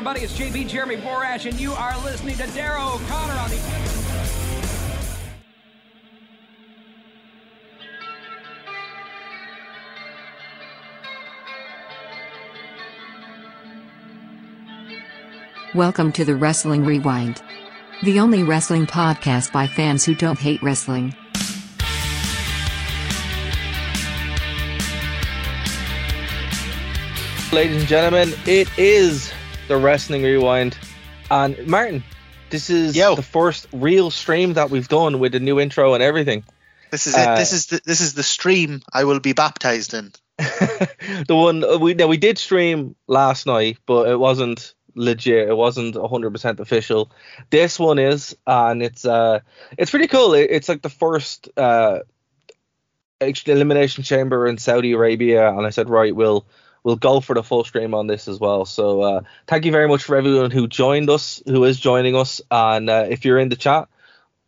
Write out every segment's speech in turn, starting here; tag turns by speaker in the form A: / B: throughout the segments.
A: Everybody, it's JB Jeremy Borash, and you are listening to Dara O'Connor on the.
B: Welcome to the Wrestling Rewind. The only wrestling podcast by fans who don't hate wrestling.
C: Ladies and gentlemen, it is the Wrestling Rewind. And Martin, this is
D: Yo.
C: the first real stream that we've done with the new intro and everything.
D: This is
C: Uh,
D: it. This is the this is the stream I will be baptized in.
C: the one uh, we now we did stream last night, but it wasn't legit. It wasn't 100% official. This one is, and it's uh, it's pretty cool. It, it's like the first uh, elimination chamber in Saudi Arabia, and I said, right, we'll we'll go for the full stream on this as well. So uh, thank you very much for everyone who joined us, who is joining us, and uh, if you're in the chat.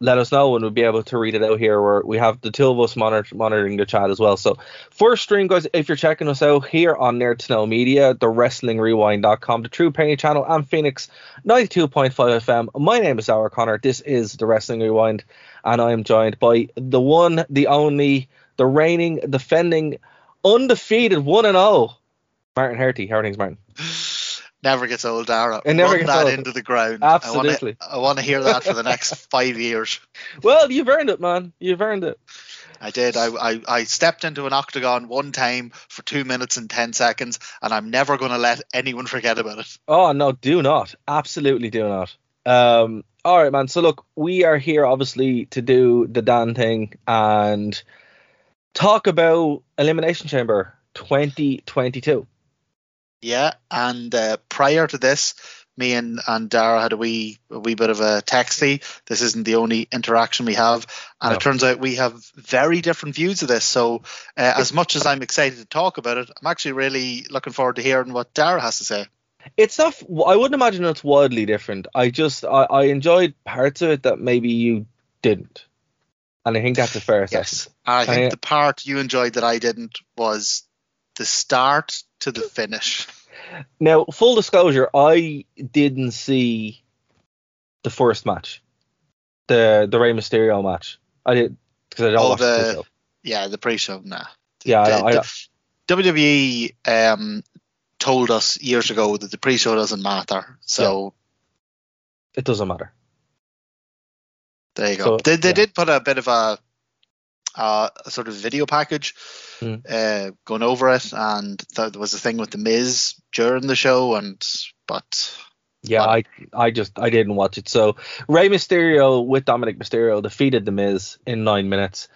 C: Let us know and we'll be able to read it out here. Where we have the two of us monitor, monitoring the chat as well. So First stream, guys, if you're checking us out here on Nerd to Know Media, the WrestlingRewind.com, the True Penny channel, and Phoenix 92.5 FM. My name is Our Connor. This is the Wrestling Rewind, and I am joined by the one, the only, the reigning, defending, undefeated 1 and 0, Martin Herty. How are things, Martin?
D: Never gets old, Dara.
C: It never
D: Run
C: gets
D: that
C: old.
D: into the ground.
C: Absolutely.
D: I want to hear that for the next five years.
C: Well, you've earned it, man. You've earned it.
D: I did. I, I, I stepped into an octagon one time for two minutes and ten seconds, and I'm never going to let anyone forget about it.
C: Oh no, do not. Absolutely do not. Um all right, man. So look, we are here obviously to do the Dan thing and talk about Elimination Chamber 2022.
D: Yeah, and uh, prior to this, me and, and Dara had a wee a wee bit of a texty. This isn't the only interaction we have, and
C: No.
D: it turns out we have very different views of this. So, uh, as much as I'm excited to talk about it, I'm actually really looking forward to hearing what Dara has to say.
C: It's not. I wouldn't imagine it's wildly different. I just I, I enjoyed parts of it that maybe you didn't, and I think that's a fair assessment.
D: Yes, I think
C: I-
D: the part you enjoyed that I didn't was the start to the finish.
C: Now, full disclosure, I didn't see the first match, the the Rey Mysterio match. I did because I don't
D: Oh,
C: watch the
D: the-
C: show.
D: Yeah, the pre-show, nah.
C: Yeah, I
D: The-
C: I
D: the- WWE um, told us years ago that the pre-show doesn't matter. So
C: It doesn't matter.
D: there you go.
C: So,
D: they they
C: yeah.
D: did put a bit of a, uh, a sort of video package
C: Hmm.
D: uh, going over it, and th- there was a thing with the Miz during the show, and but
C: Yeah, I I just I didn't watch it. So Rey Mysterio with Dominic Mysterio defeated The Miz in nine minutes.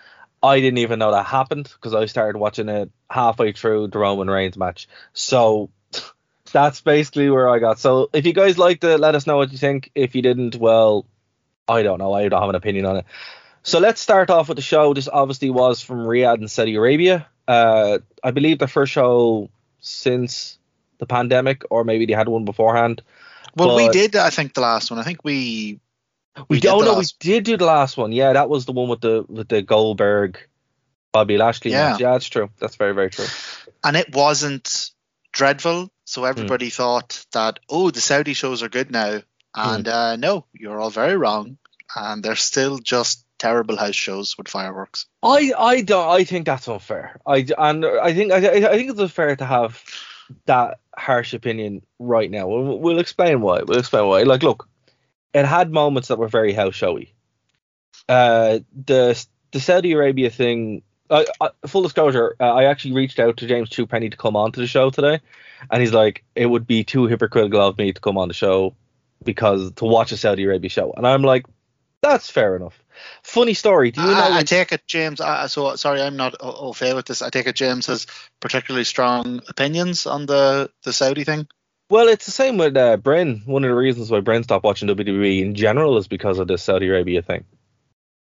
C: I didn't even know that happened because I started watching it halfway through the Roman Reigns match. So that's basically where I got. So if you guys liked it, let us know what you think. If you didn't, well, I don't know. I don't have an opinion on it. So let's start off with the show. This obviously was from Riyadh in Saudi Arabia. Uh, I believe the first show since the pandemic, or maybe they had one beforehand.
D: well, we did. I think the last one. I think we
C: We,
D: We did
C: oh no,
D: last-
C: we did do the last one. Yeah, that was the one with the with the Goldberg, Bobby Lashley
D: Yeah.
C: match. Yeah, that's true. That's very very true.
D: and it wasn't dreadful. So
C: Hmm.
D: everybody thought that oh, the Saudi shows are good now,
C: Hmm.
D: and uh, no, you're all very wrong, and they're still just terrible house shows with fireworks.
C: I I don't. I think that's unfair. I and I think I, I think it's unfair to have that harsh opinion right now. We'll, we'll explain why. We'll explain why. Like, look, it had moments that were very house showy. Uh, the the Saudi Arabia thing. Uh, full disclosure, uh, I actually reached out to James Penny to come on to the show today, and he's like, it would be too hypocritical of me to come on the show because to watch a Saudi Arabia show, and I'm like, That's fair enough. Funny story. Do you know?
D: I, I take it, James. Uh, so sorry, I'm not au au fait with this. I take it James has particularly strong opinions on the the Saudi thing.
C: well, it's the same with uh, Bryn. One of the reasons why Bryn stopped watching WWE in general is because of the Saudi Arabia thing,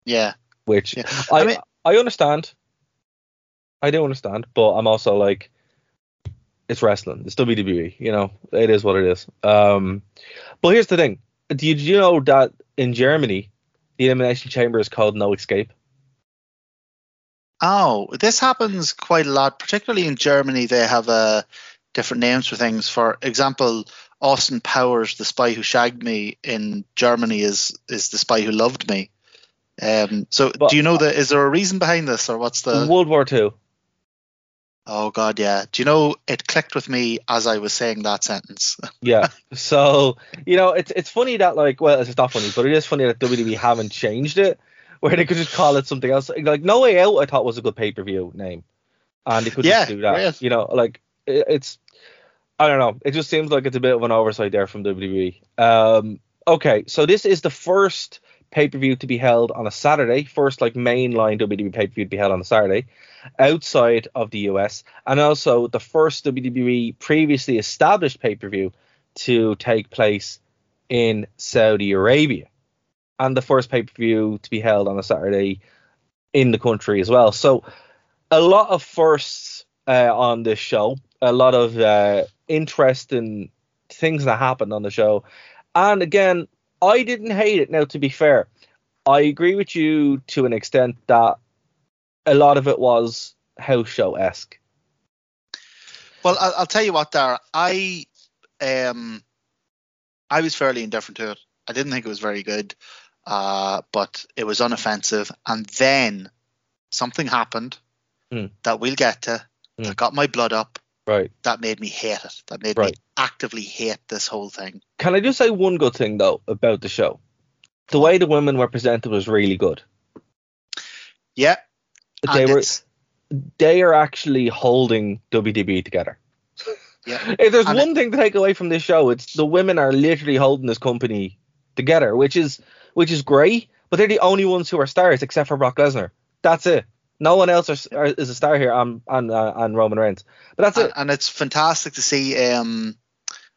D: Yeah,
C: which
D: yeah.
C: I
D: I mean-
C: I understand. I do understand, but I'm also like, it's wrestling. It's WWE. You know, it is what it is. Um, but here's the thing. Did you know that in Germany, the Elimination Chamber is called No Escape?
D: Oh, this happens quite a lot, particularly in Germany. They have uh, different names for things. For example, Austin Powers, the spy who shagged me in Germany, is is the spy who loved me. Um, so,
C: But-
D: do you know that? Is there a reason behind this, or what's the?
C: World War Two.
D: Oh God, yeah. Do you know it clicked with me as I was saying that sentence?
C: Yeah. So you know, it's it's funny that like, well, it's not funny, but it is funny that WWE haven't changed it, where they could just call it something else. Like No Way Out, I thought was a good pay per view name, and they could
D: Yeah,
C: just do that.
D: great.
C: You know, like it, it's, I don't know, it just seems like it's a bit of an oversight there from WWE. Um, okay, so this is the first pay per view to be held on a Saturday, first like mainline WWE pay per view to be held on a Saturday, outside of the US, and also the first WWE previously established pay per view to take place in Saudi Arabia, and the first pay per view to be held on a Saturday in the country as well. So, a lot of firsts uh, on this show, a lot of uh, interesting things that happened on the show, and again, I didn't hate it. Now, to be fair, I agree with you to an extent that a lot of it was house show esque.
D: Well, I'll, I'll tell you what, Dara. I um, I was fairly indifferent to it. I didn't think it was very good, uh, but it was unoffensive. And then something happened
C: Hmm.
D: that we'll get to.
C: Hmm.
D: That got my blood up.
C: Right.
D: That made me hate it. That made me actively hate this whole thing.
C: Can I just say one good thing though about the show? The way the women were presented was really good.
D: Yeah,
C: They
D: and
C: were they are actually holding WWE together.
D: yeah.
C: If there's
D: And
C: one thing to take away from this show, it's the women are literally holding this company together, which is which is great. But they're the only ones who are stars, except for Brock Lesnar. That's it. No one else is, are, is a star here on on uh, on Roman Reigns. But that's
D: and,
C: it.
D: and it's fantastic to see. Um,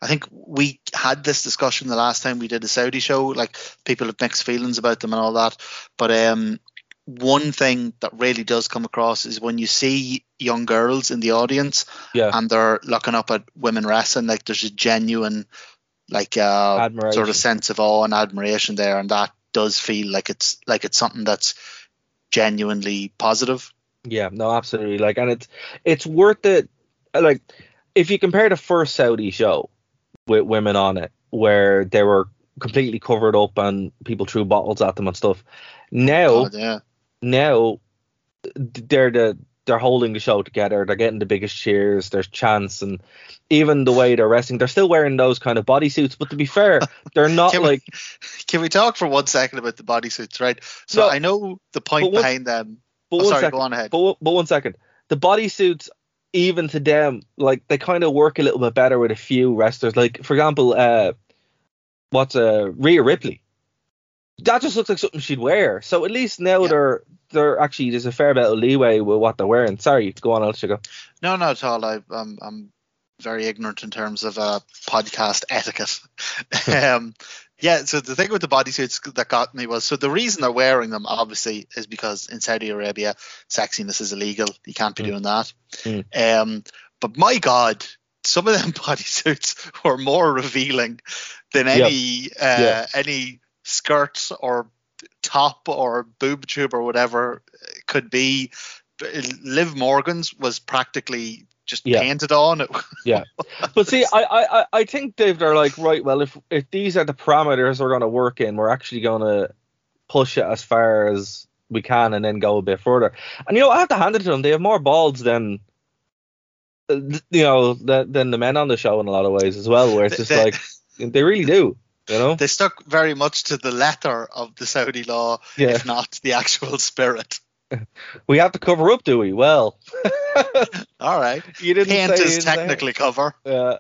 D: I think we had this discussion the last time we did a Saudi show. Like people have mixed feelings about them and all that. But um, one thing that really does come across is when you see young girls in the audience
C: Yeah.
D: and they're looking up at women wrestling, like there's a genuine, like uh, sort of sense of awe and admiration there, and that does feel like it's like it's something that's genuinely positive.
C: Yeah, no, absolutely. Like, and it's it's worth it. Like, if you compare the first Saudi show with women on it, where they were completely covered up and people threw bottles at them and stuff. Now,
D: God, yeah.
C: now they're the they're holding the show together. They're getting the biggest cheers. There's chants and even the way they're wrestling, they're still wearing those kind of bodysuits. But to be fair, they're not
D: Can we-
C: like
D: Can we talk for one second about the bodysuits, right? So
C: No,
D: I know the point
C: one-
D: behind them.
C: But
D: Oh,
C: one
D: sorry,
C: second,
D: go on ahead.
C: But, but one second. The bodysuits, even to them, like they kind of work a little bit better with a few wrestlers. Like for example, uh, what's uh Rhea Ripley? That just looks like something she'd wear. So at least now
D: Yeah.
C: they're they're actually there's a fair bit of leeway with what they're wearing. Sorry, go on, I'll go.
D: No, not at all. I, I'm I'm very ignorant in terms of uh, podcast etiquette. um, yeah. So the thing with the bodysuits that got me was so the reason they're wearing them obviously is because in Saudi Arabia sexiness is illegal. You can't be
C: Mm.
D: doing that.
C: Mm.
D: Um, but my God, some of them bodysuits were more revealing than
C: Yep.
D: any uh,
C: Yeah.
D: any skirt or top or boob tube or whatever could be. Liv Morgan's was practically just
C: Yeah.
D: painted on. It
C: Yeah. But see, I, I, I- think Dave, they're like, right, well, if if these are the parameters we're going to work in, we're actually going to push it as far as we can and then go a bit further. And you know, I have to hand it to them; they have more balls than you know than, than the men on the show in a lot of ways as well. Where it's just like they really do, you know?
D: they stuck very much to the letter of the Saudi law,
C: Yeah.
D: if not the actual spirit.
C: We have to cover up, do we? Well,
D: All right.
C: you didn't
D: Paint
C: say
D: is technically cover.
C: Yeah.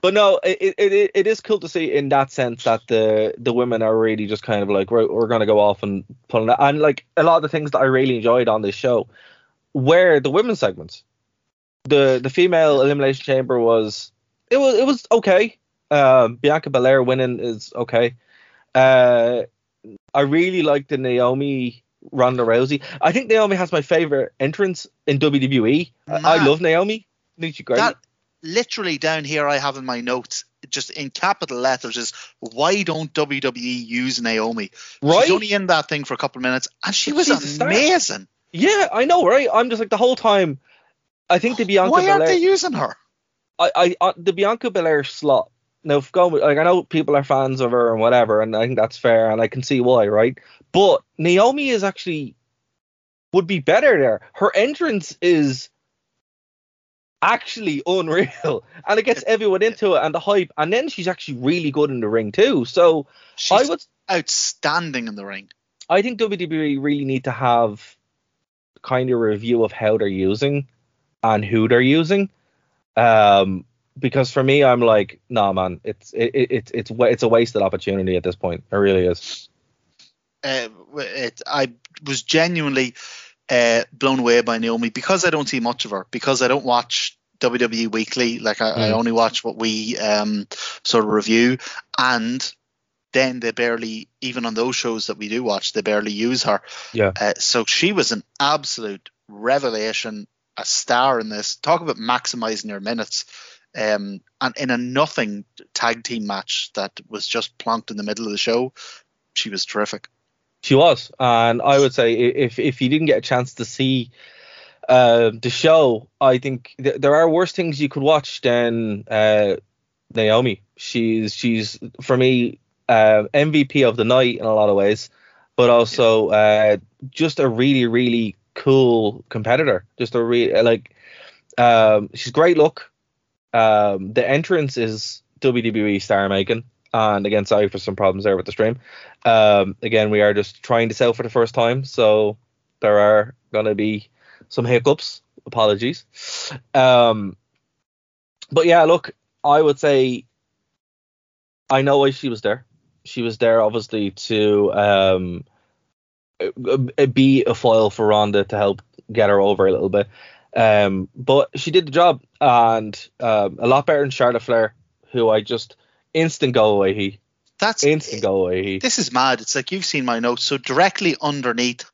C: but no, it, it it is cool to see in that sense that the the women are really just kind of like we're, we're gonna go off and pull it. And like a lot of the things that I really enjoyed on this show were the women's segments. The the female elimination chamber was it was it was okay. Um, Bianca Belair winning is okay. Uh, I really like the Naomi Ronda Rousey. I think Naomi has my favorite entrance in WWE. I, I love Naomi. I think she's great.
D: That literally down here, I have in my notes, just in capital letters, is why don't WWE use Naomi?
C: right?
D: She's only in that thing for a couple of minutes, and she was
C: She's
D: amazing.
C: Yeah, I know, right? I'm just like the whole time. I think the Bianca
D: Why aren't
C: Belair,
D: they using her?
C: I, I, uh, the Bianca Belair slot. Now, if going with, like I know people are fans of her and whatever, and I think that's fair, and I can see why, right? But Naomi is actually would be better there. Her entrance is actually unreal, and it gets everyone into it and the hype, and then she's actually really good in the ring too. So I
D: She's
C: would
D: outstanding in the ring.
C: I think WWE really need to have kind of a review of how they're using and who they're using. Um, because for me, I'm like, nah, man, it's it, it, it's it's it's a wasted opportunity at this point. It really is.
D: Uh, it, I was genuinely uh, blown away by Naomi because I don't see much of her because I don't watch WWE Weekly. Like I, I
C: Mm.
D: only watch what we um, sort of review, and then they barely, even on those shows that we do watch, they barely use her.
C: Yeah.
D: Uh, so she was an absolute revelation, a star in this. Talk about maximizing your minutes. Um, and in a nothing tag team match that was just plonked in the middle of the show, she was terrific.
C: She was, and I would say if if you didn't get a chance to see uh, the show, I think th- there are worse things you could watch than uh, Naomi. She's she's for me uh, MVP of the night in a lot of ways, but also uh, just a really really cool competitor. Just a really like um, she's great look. Um, the entrance is WWE star making, and again, sorry for some problems there with the stream. Um, again, we are just trying to sell for the first time, so there are gonna be some hiccups. Apologies. Um, but yeah, look, I would say I know why she was there. She was there obviously to um, uh, be a foil for Ronda to help get her over a little bit. Um, but she did the job, and um, a lot better than Charlotte Flair, who I just instant go away. He
D: That's
C: instant go away. He
D: This is mad. It's like you've seen my notes. So directly underneath,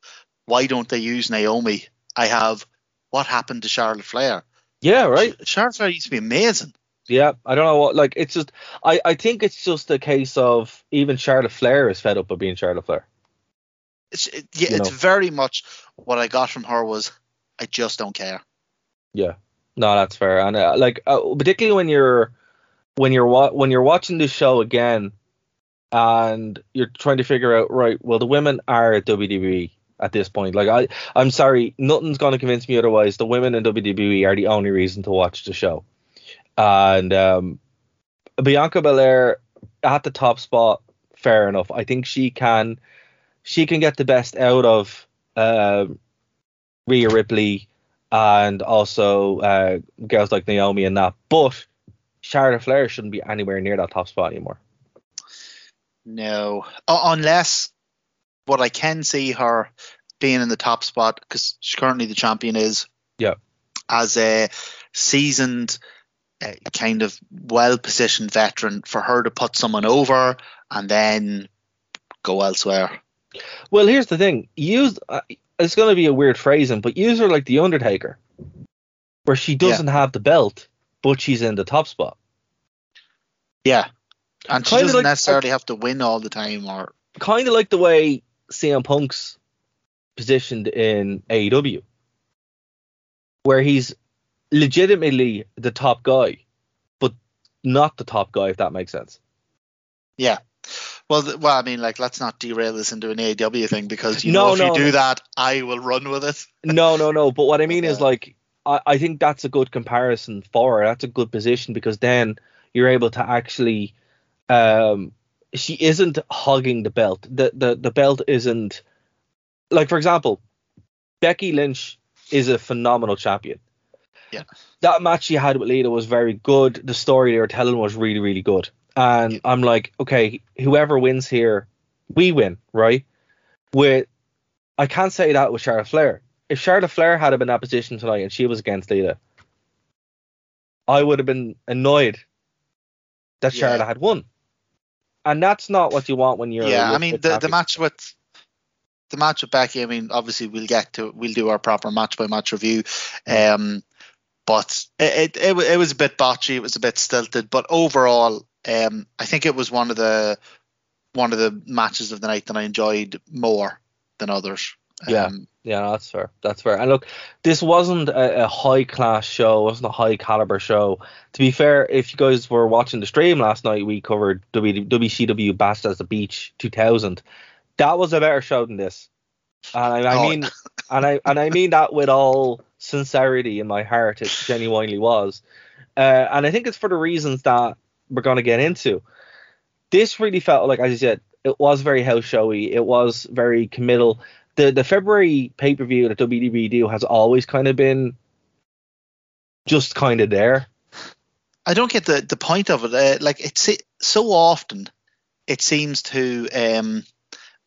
D: why don't they use Naomi? I have what happened to Charlotte Flair.
C: yeah, right.
D: Charlotte Flair used to be amazing.
C: Yeah, I don't know what. Like, it's just I I think it's just a case of even Charlotte Flair is fed up of being Charlotte Flair.
D: It's it, yeah,
C: You
D: it's
C: know.
D: very much what I got from her was I just don't care.
C: Yeah, no, that's fair. And uh, like, uh, particularly when you're when you're wa- when you're watching this show again, and you're trying to figure out, right? Well, the women are at WWE at this point. Like, I I'm sorry, nothing's gonna convince me otherwise. The women in WWE are the only reason to watch the show, and um, Bianca Belair at the top spot, fair enough. I think she can she can get the best out of um Rhea Ripley and also uh, girls like Naomi and that. But Charlotte Flair shouldn't be anywhere near that top spot anymore.
D: No, U- unless what I can see her being in the top spot because she's currently the champion is
C: Yeah.
D: as a seasoned uh, kind of well positioned veteran for her to put someone over and then go elsewhere.
C: Well, here's the thing. Use uh, it's going to be a weird phrasing, but use her like the Undertaker, where she doesn't have the belt, but she's in the top spot.
D: Yeah. And she
C: Kinda
D: doesn't
C: like-
D: necessarily have to win all the time or
C: Kind of like the way CM Punk's positioned in AEW, where he's legitimately the top guy, but not the top guy, if that makes sense.
D: yeah. Well, th- well, I mean, like, let's not derail this into an AEW thing because you
C: No,
D: know if
C: no,
D: you do that, I will run with it.
C: No, no, no. But what I mean is like I, I think that's a good comparison for her. That's a good position because then you're able to actually um she isn't hogging the belt. The the, the belt isn't like for example, Becky Lynch is a phenomenal champion.
D: Yeah.
C: That match you had with Lita was very good. The story they were telling was really, really good. And I'm like, okay, whoever wins here, we win, right? With I can't say that with Charlotte Flair. If Charlotte Flair had been in that position tonight and she was against Lita, I would have been annoyed that
D: Yeah.
C: Charlotte had won. And that's not what you want when you're.
D: yeah, I mean the, the match with the match with Becky. I mean, obviously we'll get to we'll do our proper match by match review. Um, but it, it it it was a bit botchy. It was a bit stilted. But overall, um, I think it was one of the one of the matches of the night that I enjoyed more than others.
C: Yeah.
D: Um,
C: Yeah, no, that's fair. That's fair. And look, this wasn't a, a high class show. It wasn't a high caliber show. To be fair, if you guys were watching the stream last night, we covered w, WCW Bash at the Beach 2000. That was a better show than this. And I, I
D: Oh.
C: mean, and I and I mean that with all sincerity in my heart. It genuinely was. Uh, and I think it's for the reasons that we're going to get into. This really felt like, as you said, it was very house showy. It was very committal the the February pay per view that WWE do has always kind of been just kind of there.
D: I don't get the the point of it. Uh, like it's so often, it seems to um,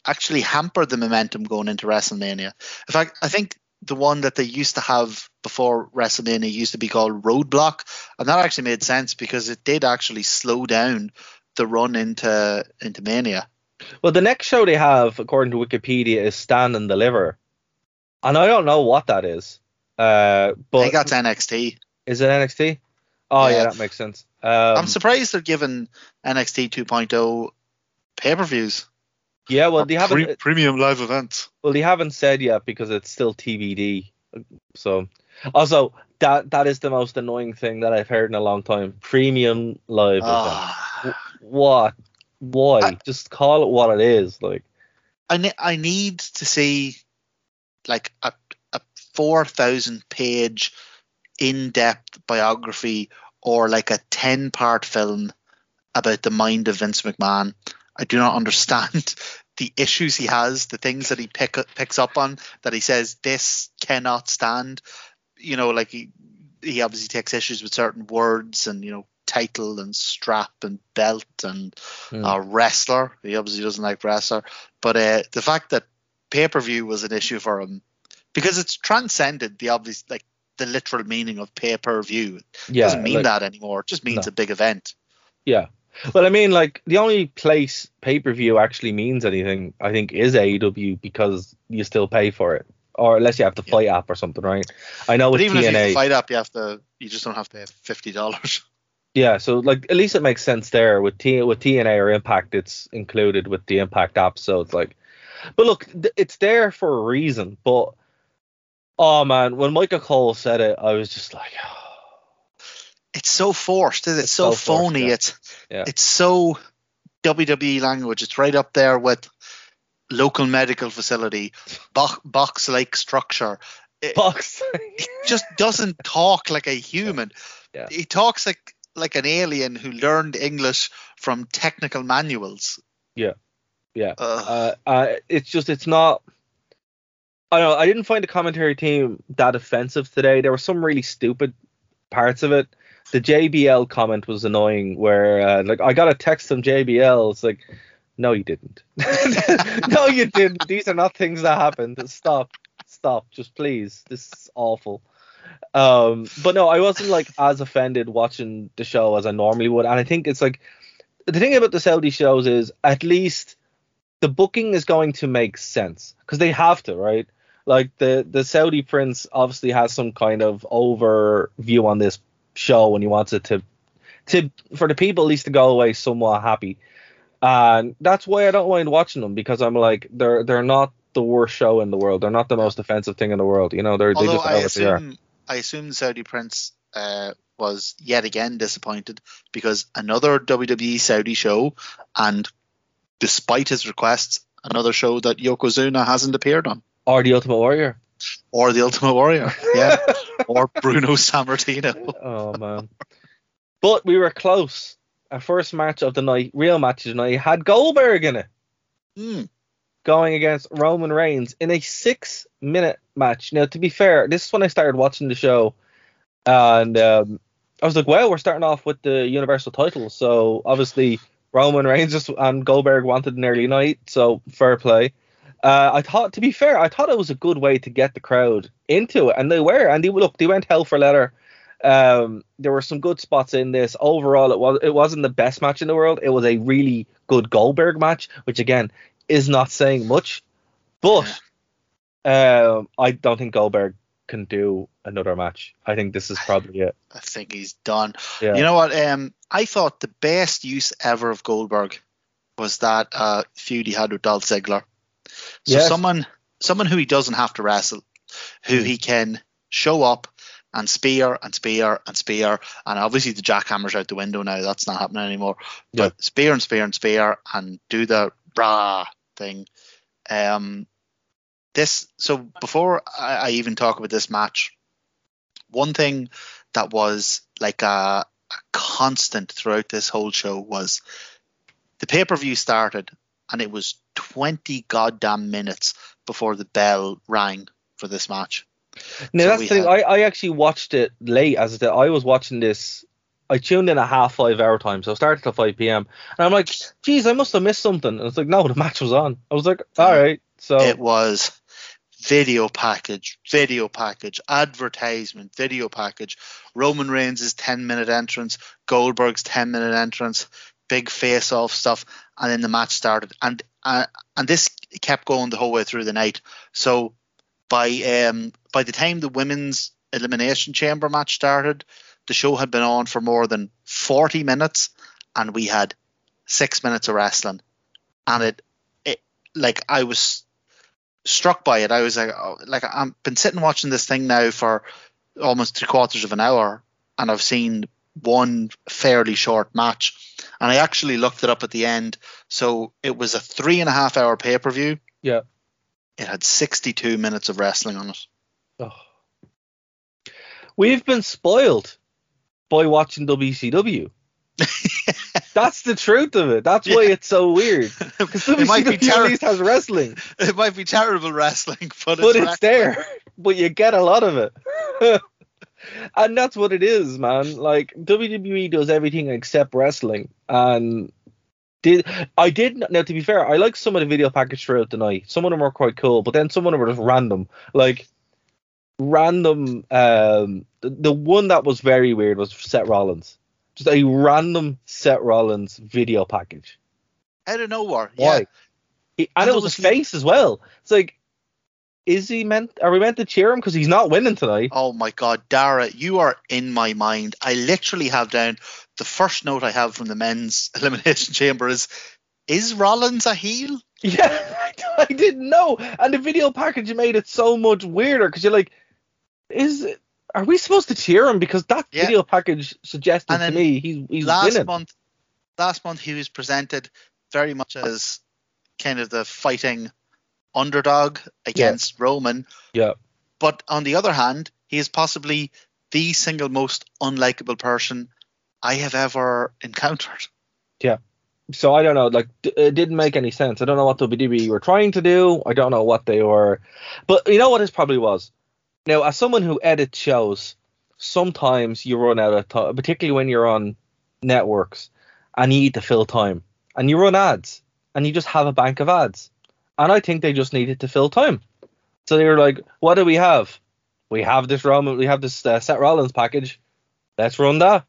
D: actually hamper the momentum going into WrestleMania. In fact, I think the one that they used to have before WrestleMania used to be called Roadblock, and that actually made sense because it did actually slow down the run into into Mania.
C: Well, the next show they have, according to Wikipedia, is Stand and Deliver, and I don't know what that is. Uh,
D: I
C: but
D: think that's NXT.
C: is it NXT? Oh yeah,
D: Yeah.
C: that makes sense. Um,
D: I'm surprised they're giving NXT 2.0 pay per views.
C: Yeah, well they haven't.
D: premium live events.
C: Well, they haven't said yet because it's still TBD. So, also that that is the most annoying thing that I've heard in a long time. Premium live. event.
D: Ah.
C: What? Why?
D: I-
C: Just call it what it is. Like,
D: I ne- I need to see like a a four thousand page in depth biography or like a ten part film about the mind of Vince McMahon. I do not understand the issues he has, the things that he pick, picks up on that he says this cannot stand. You know, like he he obviously takes issues with certain words and you know title and strap and belt and
C: Hmm.
D: uh, wrestler. He obviously doesn't like wrestler, but uh, the fact that pay per view was an issue for him because it's transcended the obvious like the literal meaning of pay per view. It
C: yeah.
D: doesn't mean
C: like-
D: that anymore. It just means
C: No.
D: a big event.
C: Yeah. Well, I mean, like the only place pay per view actually means anything, I think, is AEW because you still pay for it, or unless you have the
D: Yeah.
C: FITE app or something, right? I know
D: But
C: with
D: even if you have
C: TNA,
D: to fight up, you have to. You just don't have to pay fifty dollars.
C: yeah. So like at least it makes sense there with T with TNA or Impact, it's included with the Impact app, so it's like, but look, th- it's there for a reason. But oh man, when Michael Cole said it, I was just like, oh,
D: It's so forced. It's,
C: It's
D: so,
C: so forced,
D: phony.
C: yeah.
D: It's
C: Yeah.
D: it's so WWE language. It's right up there with local medical facility, box, box like structure. It
C: box.
D: just doesn't talk like a human.
C: Yeah.
D: He talks like like an alien who learned English from technical manuals.
C: Yeah. Yeah. Uh, uh, it's just it's not. I don't know. I didn't find the commentary team that offensive today. There were some really stupid parts of it. The JBL comment was annoying. Where uh, like I got a text from JBL. It's like, no, you didn't. no, you didn't. These are not things that happened. Stop, stop, just please. This is awful. Um, but no, I wasn't like as offended watching the show as I normally would, and I think it's like the thing about the Saudi shows is at least the booking is going to make sense because they have to, right? Like the the Saudi prince obviously has some kind of overview on this show and he wants it to to for the people at least to go away somewhat happy. And that's why I don't mind watching them because I'm like they're they're not the worst show in the world. They're not the most offensive thing in the world. You know, they're they
D: Although
C: just
D: I
C: they
D: assume I assume Saudi Prince uh, was yet again disappointed because another WWE Saudi show, and despite his requests, another show that Yokozuna hasn't appeared on,
C: Or the Ultimate Warrior.
D: Or the Ultimate Warrior, yeah, or Bruno Sammartino.
C: Oh man. But we were close. Our first match of the night, real match of the night, had Goldberg in it,
D: Hmm.
C: going against Roman Reigns in a six minute match. Now, to be fair, this is when I started watching the show, and um, I was like, well, we're starting off with the Universal title, so obviously Roman Reigns just, and Goldberg wanted an early night, so fair play. Uh, I thought, to be fair, I thought it was a good way to get the crowd into it, and they were. And they look, they went hell for leather. Um, there were some good spots in this. Overall, it was it wasn't the best match in the world. It was a really good Goldberg match, which again is not saying much. But um, I don't think Goldberg can do another match. I think this is probably it.
D: I think he's done.
C: Yeah.
D: You know what? Um, I thought the best use ever of Goldberg was that uh, feud he had with Dolph Ziggler. So
C: Yes.
D: someone, someone who he doesn't have to wrestle, who he can show up and spear and spear and spear, and obviously the jackhammer's out the window now. That's not happening anymore.
C: Yeah.
D: But spear and spear and spear and do the rah thing. Um, this so before I, I even talk about this match, one thing that was like a, a constant throughout this whole show was the pay per view started and it was 20 goddamn minutes before the bell rang for this match.
C: Now
D: So
C: that's the thing.
D: had-
C: I, I actually watched it late as the, I was watching this. I tuned in at half five hour time, so I started at five p.m. And I'm like, geez, I must have missed something. And it's like, no, the match was on. I was like, all mm. right. So
D: It was video package, video package, advertisement, video package, Roman Reigns' 10 minute entrance, Goldberg's 10 minute entrance, big face off stuff, and then the match started. And uh, and this kept going the whole way through the night. So by um by the time the women's elimination chamber match started, the show had been on for more than 40 minutes and we had 6 minutes of wrestling. And it it like I was struck by it. I was like, oh, like I've been sitting watching this thing now for almost three quarters of an hour, and I've seen one fairly short match. And I actually looked it up at the end. So it was a three and a half hour pay per view.
C: yeah.
D: It had 62 minutes of wrestling on it.
C: Oh. We've been spoiled by watching WCW. That's the truth of it. That's why
D: Yeah.
C: it's so weird. Because
D: It might be
C: WCW at
D: terri-
C: least has wrestling,
D: It might be terrible wrestling, but,
C: but
D: it's,
C: it's there. But you get a lot of it. And that's what it is, man. Like WWE does everything except wrestling. And did I did now to be fair, I like some of the video package throughout the night. Some of them were quite cool, but then some of them were just random. Like random um the, the one that was very weird was Seth Rollins. Just a random Seth Rollins video package.
D: Out of nowhere.
C: Why?
D: Yeah.
C: He,
D: And
C: and
D: it
C: it was
D: was
C: his face as well. It's like, is he meant? Are we meant to cheer him because he's not winning tonight?
D: Oh my God, Dara, you are in my mind. I literally have down the first note I have from the men's elimination chamber is is Rollins a heel?
C: Yeah, I didn't know. And the video package made it so much weirder because you're like, is? Are we supposed to cheer him? Because that
D: Yeah.
C: video package suggested to me he's he's
D: last
C: winning.
D: month last month he was presented very much as kind of the fighting underdog against Roman.
C: Yeah.
D: But on the other hand, he is possibly the single most unlikable person I have ever encountered. Yeah.
C: So I don't know. Like it didn't make any sense. I don't know what WWE were trying to do. I don't know what they were. But you know what this probably was. Now, as someone who edits shows, sometimes you run out of time, particularly when you're on networks and you need to fill time and you run ads and you just have a bank of ads. And I think they just needed to fill time. So they were like, "What do we have? We have this Roman, we have this uh, Seth Rollins package. Let's run that."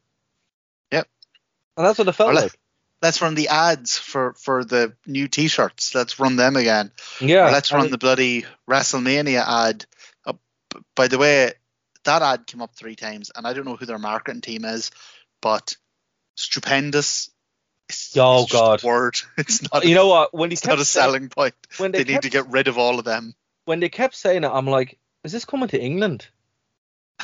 D: Yep.
C: And that's what it felt
D: let-
C: like.
D: Let's run the ads for, for the new T-shirts. Let's run them again.
C: Yeah.
D: Or let's run the bloody WrestleMania ad. Uh, by the way, that ad came up three times, and I don't know who their marketing team is, but stupendous. It's,
C: Oh,
D: it's
C: God.
D: word. It's not.
C: Uh, you know what? When he
D: it's not a
C: saying-
D: selling point.
C: when
D: They,
C: they,
D: need
C: kept,
D: to get rid of all of them.
C: when they kept saying it, I'm like, is this coming to England?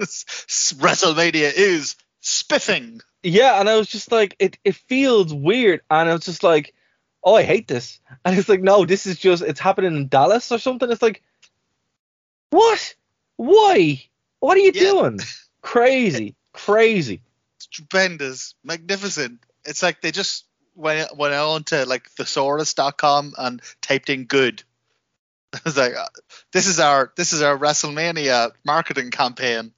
D: WrestleMania is spiffing.
C: Yeah, and I was just like, it it feels weird, and I was just like, oh, I hate this, and it's like, no, this is just it's happening in Dallas or something. It's like, what? Why? What are you
D: Yeah.
C: doing? Crazy, crazy.
D: Stupendous, magnificent. It's like they just went went on to like thesaurus.com and typed in good. I was like, uh, this is our this is our WrestleMania marketing campaign.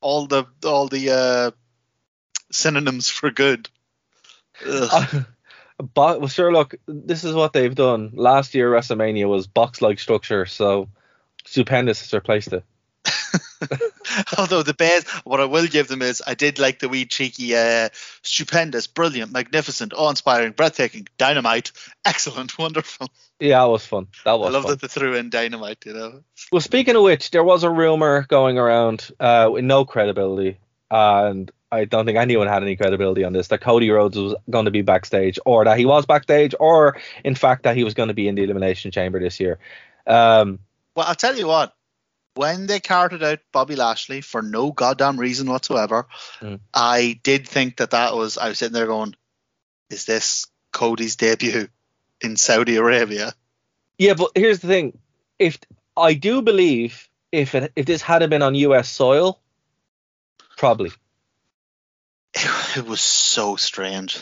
D: all the all the uh, synonyms for good. Ugh.
C: But well, sure, look, this is what they've done. Last year, WrestleMania was box-like structure, so Stupendous has replaced it.
D: Although the best, what I will give them is, I did like the wee cheeky, uh, stupendous, brilliant, magnificent, awe-inspiring, breathtaking, dynamite, excellent, wonderful.
C: Yeah, that was fun. That was
D: I love
C: fun.
D: that they threw in dynamite. You know,
C: Well, speaking of which, there was a rumor going around uh, with no credibility, and I don't think anyone had any credibility on this that Cody Rhodes was going to be backstage, or that he was backstage, or in fact that he was going to be in the Elimination Chamber this year. Um,
D: well, I'll tell you what. When they carted out Bobby Lashley for no goddamn reason whatsoever,
C: Mm.
D: I did think that that was. I was sitting there going, "Is this Cody's debut in Saudi Arabia?"
C: yeah, but here's the thing: if I do believe if it if this had been on U.S. soil, probably.
D: It was so strange.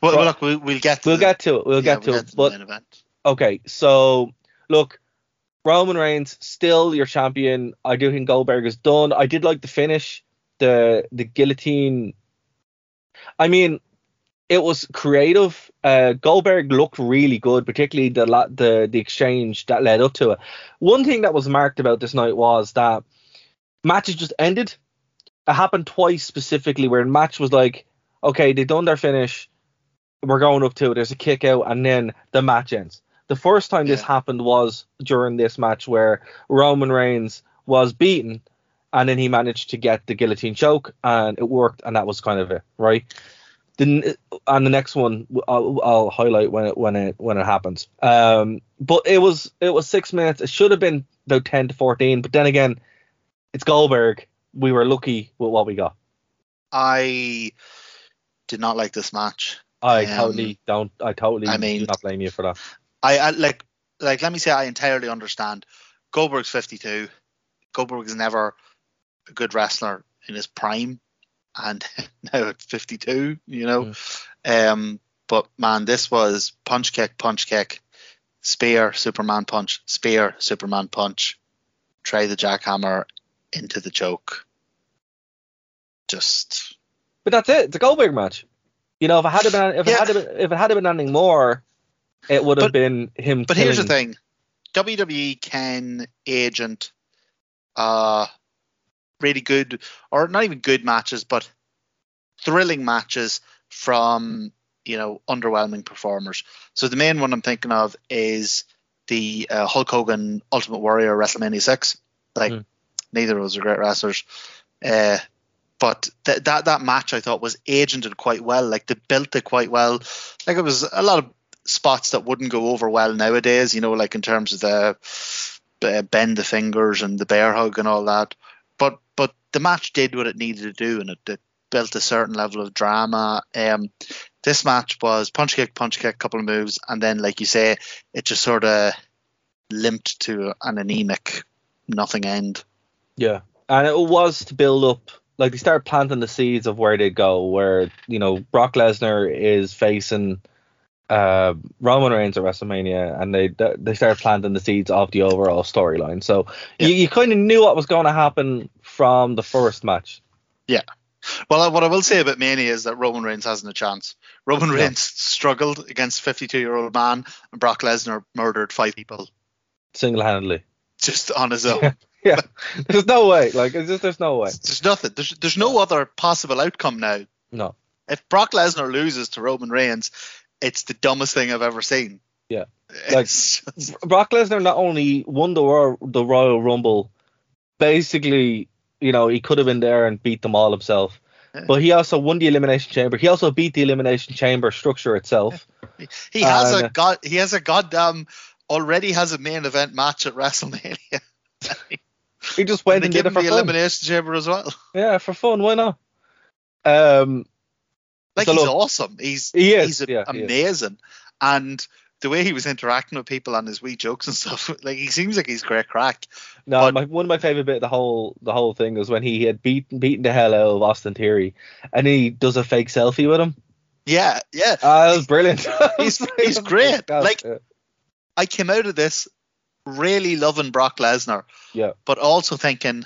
D: Well,
C: Well,
D: look, we, we'll get. To
C: We'll
D: the-
C: get to it. We'll
D: yeah,
C: get to
D: we'll
C: it.
D: the
C: But. Okay, so look, Roman Reigns still your champion. I do think Goldberg is done. I did like the finish, the the guillotine. I mean, it was creative. Uh, Goldberg looked really good, particularly the the the exchange that led up to it. One thing that was marked about this night was that matches just ended. It happened twice specifically where the match was like, okay, they done their finish, we're going up to it. There's a kick out, and then the match ends. The first time this happened was during this match where Roman Reigns was beaten, and then he managed to get the guillotine choke, and it worked, and that was kind of it, right? The, and the next one I'll, I'll highlight when it when it when it happens. Um, but it was it was six minutes. It should have been about ten to fourteen, but then again, it's Goldberg. We were lucky with what we got.
D: I did not like this match.
C: I
D: Um,
C: totally don't. I totally
D: I mean-
C: do not blame you for that.
D: I, I like like let me say I entirely understand. Goldberg's 52. Goldberg is never a good wrestler in his prime, and now at 52, you know. Um, but man, this was punch kick, punch kick, spear, Superman punch, spear, Superman punch, try the jackhammer into the choke. Just
C: But that's it. It's a Goldberg match. You know, if it had been if it
D: Yeah.
C: had been, if it had been anything more, it would have
D: But-
C: been him.
D: But here's the thing: WWE can agent uh really good or not even good matches, but thrilling matches from you know underwhelming performers. So the main one I'm thinking of is the uh, Hulk Hogan Ultimate Warrior WrestleMania six. Like
C: Mm.
D: neither of those are great wrestlers. Uh, but th- that that match I thought was agented quite well. Like they built it quite well. Like it was a lot of spots that wouldn't go over well nowadays. You know, like in terms of the uh, bend the fingers and the bear hug and all that. But but the match did what it needed to do, and it, it built a certain level of drama. Um, this match was punch kick, punch kick, couple of moves, and then like you say, it just sort of limped to an anemic nothing end.
C: Yeah, and it was to build up. Like they start planting the seeds of where they go. Where you know Brock Lesnar is facing uh, Roman Reigns at WrestleMania, and they they started planting the seeds of the overall storyline. So
D: Yeah.
C: you, you kind of knew what was going to happen from the first match. Yeah.
D: Well, what I will say about Mania is that Roman Reigns hasn't a chance. Roman Reigns struggled against 52 year old man, and Brock Lesnar murdered five people
C: Single-handedly.
D: just on his own.
C: Yeah, there's no way. Like it's just there's no way.
D: There's nothing. There's there's no other possible outcome now.
C: No.
D: If Brock Lesnar loses to Roman Reigns, it's the dumbest thing I've ever seen.
C: Yeah. Like-
D: just-
C: Brock Lesnar not only won the Royal, the Royal Rumble, basically, you know, he could have been there and beat them all himself.
D: Yeah.
C: But he also won the Elimination Chamber. He also beat the Elimination Chamber structure itself.
D: he has
C: And-
D: a god. He has a goddamn already has a main event match at WrestleMania.
C: He just
D: And
C: went and
D: give
C: did it
D: him
C: for
D: the
C: fun.
D: elimination chamber as well.
C: Yeah, for fun. Why not? Um,
D: Like he's awesome. He's
C: He is,
D: he's a-
C: yeah, he
D: amazing. And the way he was interacting with people and his wee jokes and stuff, like he seems like he's great crack.
C: no,
D: But-
C: my, one of my favorite bit of the whole the whole thing was when he had beaten beaten the hell out of Austin Theory, and he does a fake selfie with him.
D: Yeah, yeah.
C: Ah, that was brilliant.
D: He's- he's great. Like-
C: yeah.
D: I came out of this really loving Brock Lesnar,
C: Yeah.
D: but also thinking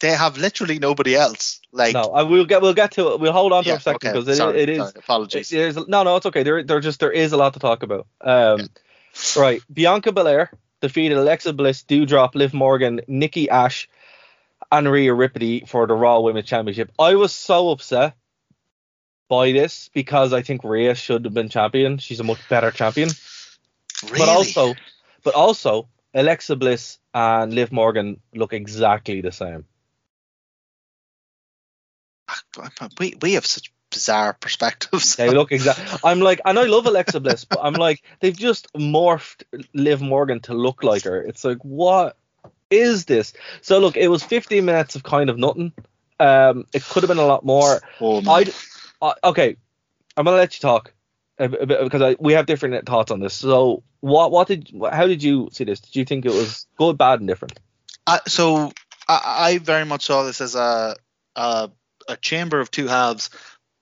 D: they have literally nobody else. Like
C: no, I will get we'll get to it. We'll hold on to
D: Yeah,
C: it a second
D: okay,
C: because it,
D: sorry,
C: it is
D: sorry, apologies.
C: it is no no it's okay. There there just there is a lot to talk about. Um, right, Bianca Belair defeated Alexa Bliss, Doudrop, Liv Morgan, Nikki Ash, and Rhea Ripley for the Raw Women's Championship. I was so upset by this because I think Rhea should have been champion. She's a much better champion.
D: really?
C: But also, but also, Alexa Bliss and Liv Morgan look exactly the same.
D: We we have such bizarre perspectives.
C: They look exactly. I'm like, and I love Alexa Bliss, but I'm like, they've just morphed Liv Morgan to look like her. It's like, what is this? So look, it was 15 minutes of kind of nothing. Um, it could have been a lot more.
D: oh.
C: I, okay, I'm gonna let you talk a bit, because I, we have different thoughts on this. So, what, what did, how did you see this? Did you think it was good, bad, and different?
D: I, so I, I very much saw this as a, a a chamber of two halves.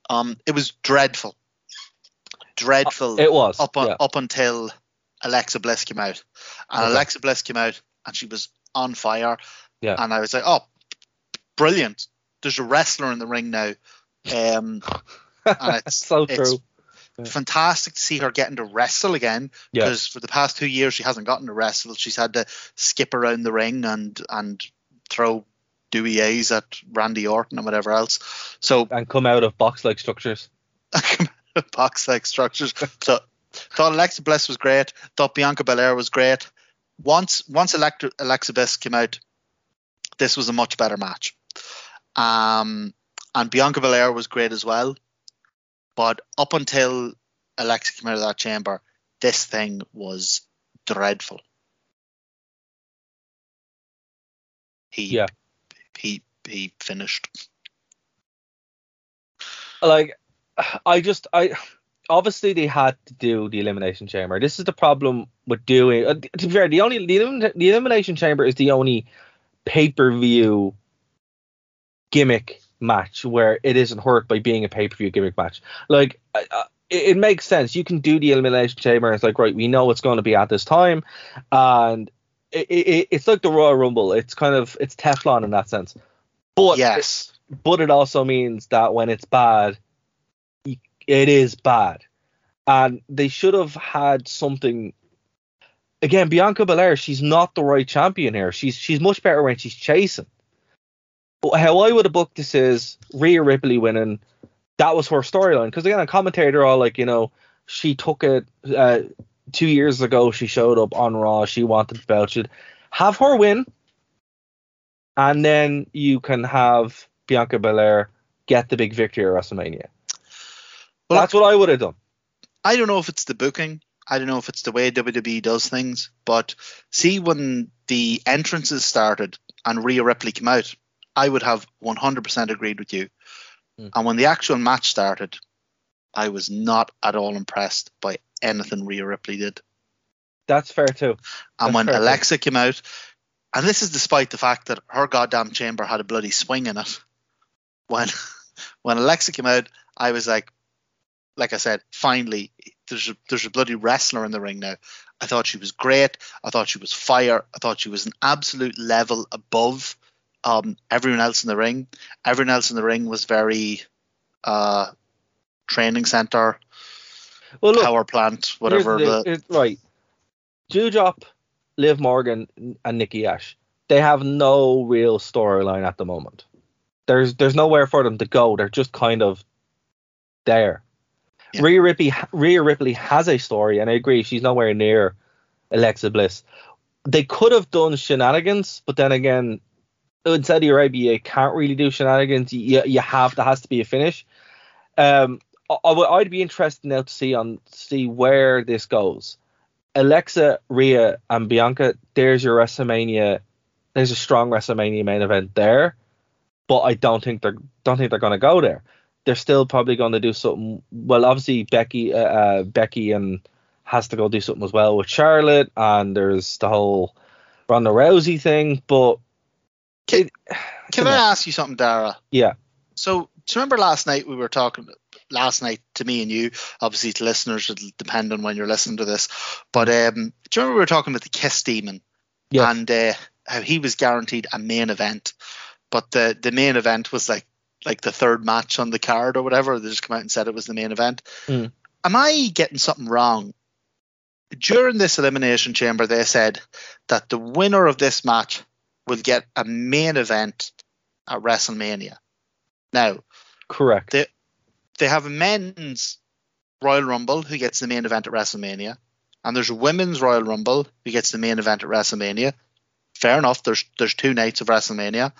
D: Um, it was dreadful, dreadful.
C: It was.
D: up on,
C: yeah.
D: up until Alexa Bliss came out, and
C: Okay.
D: Alexa Bliss came out and she was on fire.
C: Yeah.
D: And I was like, oh, brilliant! There's a wrestler in the ring now. Um, and it's
C: so
D: it's
C: true.
D: fantastic to see her getting to wrestle again
C: Yeah.
D: because for the past two years she hasn't gotten to wrestle. She's had to skip around the ring and and throw douilles at Randy Orton and whatever else. So
C: And come out of box-like structures.
D: box like structures. So thought Alexa Bliss was great. Thought Bianca Belair was great. Once once Electra, Alexa Bliss came out, this was a much better match. Um, and Bianca Belair was great as well. But up until Alexa came out of that chamber, this thing was dreadful. He
C: Yeah.
D: He he finished.
C: like I just I obviously they had to do the elimination chamber. This is the problem with doing. Uh, to be fair, the only the, elim- the elimination chamber is the only pay per view gimmick match where it isn't hurt by being a pay per view gimmick match. Like uh, it, it makes sense. You can do the elimination chamber. It's like right, we know it's going to be at this time, and it, it, it's like the Royal Rumble. It's kind of it's Teflon in that sense. But
D: yes.
C: but it also means that when it's bad, it is bad. And they should have had something. Again, Bianca Belair, she's not the right champion here. She's she's much better when she's chasing. But how I would have booked this is Rhea Ripley winning. That was her storyline. Because again, a commentator all like, you know, she took it uh, two years ago. She showed up on Raw. She wanted. Should have her win, and then you can have Bianca Belair get the big victory at WrestleMania.
D: Well,
C: That's what I would have done.
D: I don't know if it's the booking. I don't know if it's the way WWE does things. But see, when the entrances started and Rhea Ripley came out, I would have 100% agreed with you.
C: Hmm.
D: And when the actual match started, I was not at all impressed by anything Rhea Ripley did.
C: That's fair too.
D: And
C: That's
D: when. Alexa came out, and this is despite the fact that her goddamn chamber had a bloody swing in it. When when Alexa came out, I was like, like I said, finally, there's a, there's a bloody wrestler in the ring now. I thought she was great. I thought she was fire. I thought she was an absolute level above um, everyone else in the ring. Everyone else in the ring was very uh, training center,
C: Well, look,
D: power plant, whatever. The,
C: the- right. Doudrop, Liv Morgan, and Nikki Ash. They have no real storyline at the moment. There's there's nowhere for them to go. They're just kind of there.
D: Yeah.
C: Rhea Ripley Rhea Ripley has a story, and I agree she's nowhere near Alexa Bliss. They could have done shenanigans, but then again, in Saudi Arabia, you can't really do shenanigans. You, you have there has to be a finish. Um, I, I would- I'd be interested now to see on see where this goes. Alexa, Rhea, and Bianca. There's your WrestleMania. There's a strong WrestleMania main event there, but I don't think they're don't think they're going to go there. They're still probably going to do something. Well, obviously Becky, uh, uh, Becky, and has to go do something as well with Charlotte, and there's the whole Ronda Rousey thing. But
D: Can-
C: it-
D: can I ask you something, Dara?
C: yeah,
D: So, do you remember last night we were talking? Last night to me and you, obviously to listeners, it'll depend on when you're listening to this. But um, do you remember we were talking about the Kiss Demon
C: Yes.
D: and uh, how he was guaranteed a main event, but the the main event was like like the third match on the card or whatever. They just come out and said it was the main event.
C: Mm.
D: Am I getting something wrong? During this elimination chamber, they said that the winner of this match will get a main event at WrestleMania. Now,
C: Correct.
D: they they have a men's Royal Rumble who gets the main event at WrestleMania, and there's a women's Royal Rumble who gets the main event at WrestleMania. Fair enough. There's there's two nights of WrestleMania,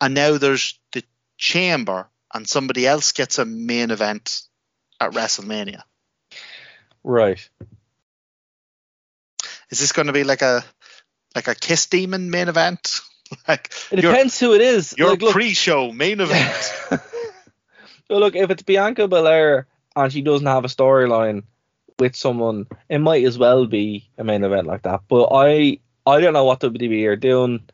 D: and now there's the Chamber, and somebody else gets a main event at WrestleMania.
C: right.
D: Is this going to be like a like a Kiss Demon main event? like
C: It
D: your,
C: depends who it is.
D: your
C: Like,
D: pre-show main event?
C: So look, if it's Bianca Belair and she doesn't have a storyline with someone, it might as well be a main event like that. But I I don't know what WWE are doing.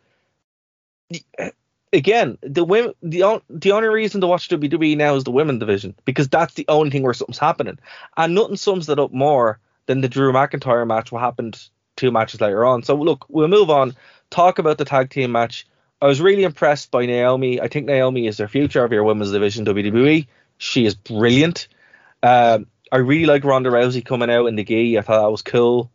C: Again, the women, the the only reason to watch WWE now is the women division because that's the only thing where something's happening, and nothing sums that up more than the Drew McIntyre match. What happened two matches later on? So look, we'll move on. Talk about the tag team match. I was really impressed by Naomi. I think Naomi is the future of your women's division WWE. She is brilliant. Um, I really like Ronda Rousey coming out in the gi. I thought that was cool.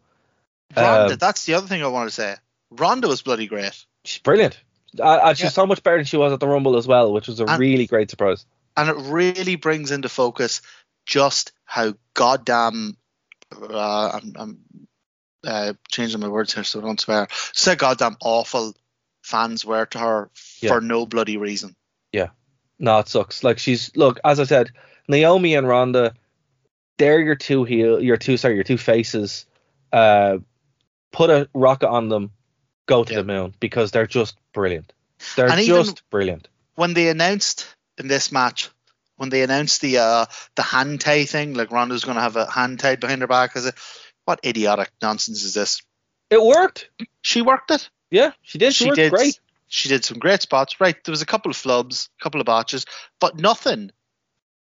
D: Ronda,
C: Um,
D: that's the other thing I want to say. Ronda was bloody great.
C: She's brilliant. Uh, and she's
D: Yeah.
C: so much better than she was at the Rumble as well, which was a
D: And-
C: really great surprise.
D: and it really brings into focus just how goddamn uh, I'm, I'm uh, changing my words here so I don't swear. How goddamn awful fans were to her
C: Yeah.
D: for no bloody reason. Yeah.
C: No, it sucks. Like she's look, as I said, Naomi and Ronda, they're your two heel, your two sorry, your two faces. Uh, put a rocket on them, go to
D: Yeah.
C: the moon because they're just brilliant. They're
D: And
C: just brilliant.
D: When they announced in this match, when they announced the uh, the hand tie thing, like Ronda's going to have a hand tied behind her back, I said, "What idiotic nonsense is this?"
C: It worked.
D: She worked it.
C: Yeah, she did. She,
D: she did
C: great.
D: She did some great spots. Right, there was a couple of flubs, a couple of botches, but nothing.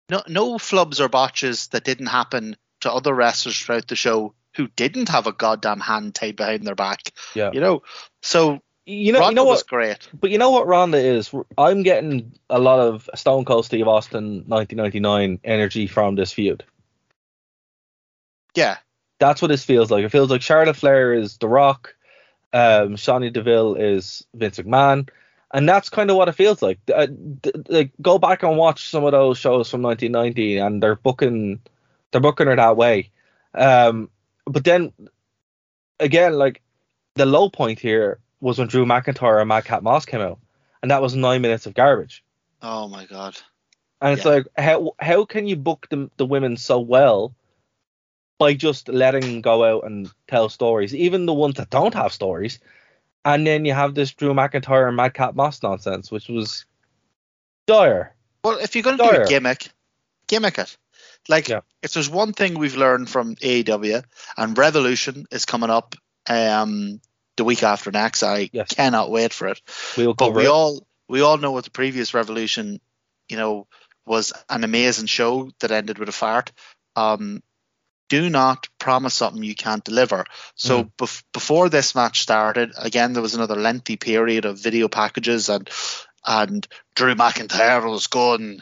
D: No, no flubs or botches that didn't happen to other wrestlers throughout the show who didn't have a goddamn hand tied behind their back.
C: Yeah.
D: You know, so
C: You know,
D: Ronda
C: you know
D: was
C: what?
D: great.
C: But you know what Ronda is? I'm getting a lot of Stone Cold Steve Austin 1999 energy from this feud.
D: Yeah,
C: That's what this feels like. It feels like Charlotte Flair is The Rock, um, Sonya Deville is Vince McMahon, and that's kind of what it feels like. Uh, d- like go back and watch some of those shows from 1990, and they're booking, they're booking her that way. Um, but then again, like the low point here was when Drew McIntyre and Madcap Moss came out, and that was nine minutes of garbage.
D: Oh my god.
C: And it's
D: Yeah.
C: like, how how can you book the the women so well by just letting them go out and tell stories, even the ones that don't have stories, and then you have this Drew McIntyre and Madcap Moss nonsense, which was dire.
D: Well, if you're going to do a gimmick, gimmick it. Like,
C: Yeah.
D: if there's one thing we've learned from AEW, and Revolution is coming up um, the week after next, I
C: Yes.
D: cannot wait for it.
C: We'll
D: But we
C: it.
D: all we all know what the previous Revolution, you know, was an amazing show that ended with a fart. Um, do not promise something you can't deliver. So
C: Mm.
D: bef- before this match started, again there was another lengthy period of video packages and and Drew McIntyre was going.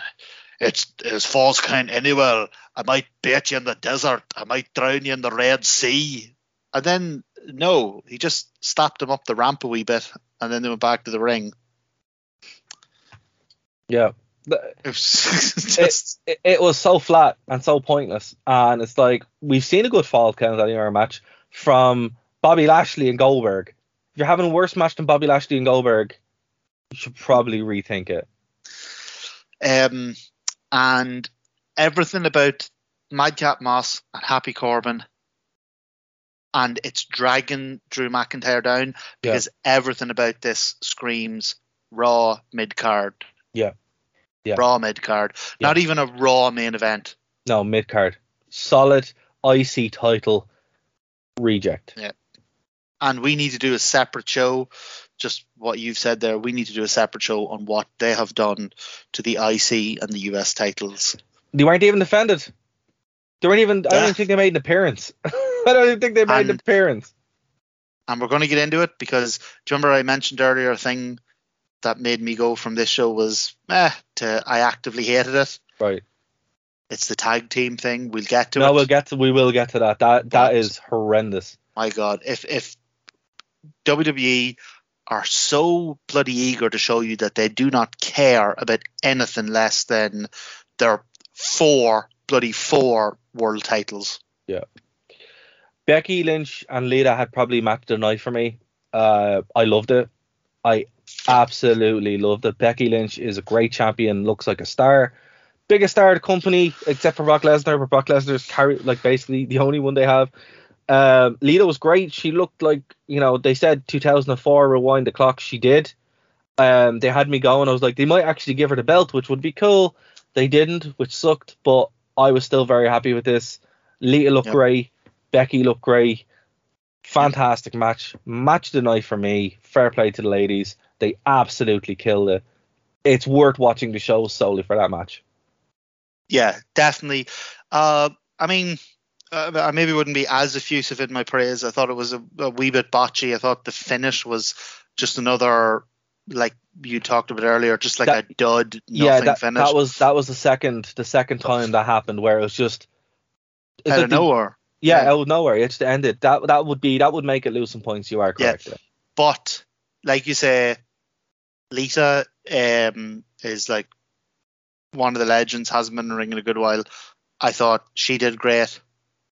D: It's it's false count anywhere. I might bait you in the desert. I might drown you in the Red Sea. And then no, he just stopped him up the ramp a wee bit, and then they went back to the ring.
C: yeah.
D: It
C: It, it was so flat and so pointless, and it's like we've seen a good fall count in our match from Bobby Lashley and Goldberg. If you're having a worse match than Bobby Lashley and Goldberg, you should probably rethink it.
D: um, and everything about Madcap Moss and Happy Corbin, and it's dragging Drew McIntyre down because everything about this screams Raw mid card.
C: Yeah. Yeah.
D: Raw mid card.
C: Yeah.
D: Not even a Raw main event.
C: No, mid card. Solid IC title reject. Yeah.
D: And we need to do a separate show. Just what you've said there. We need to do a separate show on what they have done to the IC and the US titles.
C: They weren't even defended. They weren't even. I don't even think they made an appearance. I don't even think they made an
D: And-
C: appearance.
D: and we're going to get into it because do you remember I mentioned earlier a thing that made me go from this show was eh, to I actively hated it.
C: Right.
D: It's the tag team thing. We'll get to it.
C: No,
D: it.
C: we'll get to we will get to that. That that is horrendous.
D: My God, if if WWE are so bloody eager to show you that they do not care about anything less than their four bloody four world titles. Yeah.
C: Becky Lynch and Lita had probably matched the night for me. Uh, I loved it. I absolutely loved it. Becky Lynch is a great champion, looks like a star. Biggest star of the company, except for Brock Lesnar, but Brock Lesnar's carry like basically the only one they have. Um, Lita was great. She looked like you know they said 2004 rewind the clock. She did. Um, they had me going. I was like they might actually give her the belt, which would be cool. They didn't, which sucked. But I was still very happy with this. Lita looked
D: Yep.
C: great. Becky looked great. Fantastic match. Match the night for me. Fair play to the ladies. They absolutely killed it. It's worth watching the show solely for that match.
D: Yeah, definitely. Uh, I mean, uh, I maybe wouldn't be as effusive in my praise. I thought it was a, a wee bit botchy. I thought the finish was just another, like you talked about earlier, just like
C: That-
D: a dud, nothing
C: yeah, that,
D: finish
C: that was that was the second the second time that happened where it was just
D: out of
C: the-
D: nowhere.
C: Yeah,
D: Yeah.
C: out of nowhere. It just ended. That that would be that would make it lose some points. You are correct. Yeah.
D: But like you say, Lita um, is like one of the legends. Hasn't been in the ring in a good while. I thought she did great.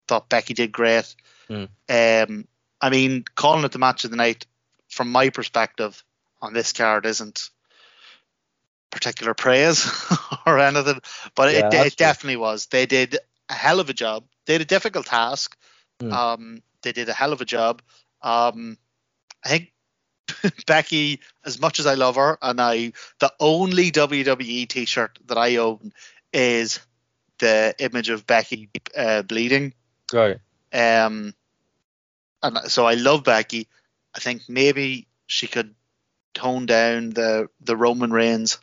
D: Thought Becky did great.
C: Mm.
D: Um, I mean, calling it the match of the night, from my perspective, on this card isn't particular praise or anything, but
C: Yeah,
D: it, it definitely was. They did a hell of a job. They had a difficult task.
C: Mm.
D: Um, they did a hell of a job. Um, I think Becky, as much as I love her, and I, the only WWE T-shirt that I own is the image of Becky uh, bleeding.
C: Right.
D: Um, and so I love Becky. I think maybe she could tone down the the Roman Reigns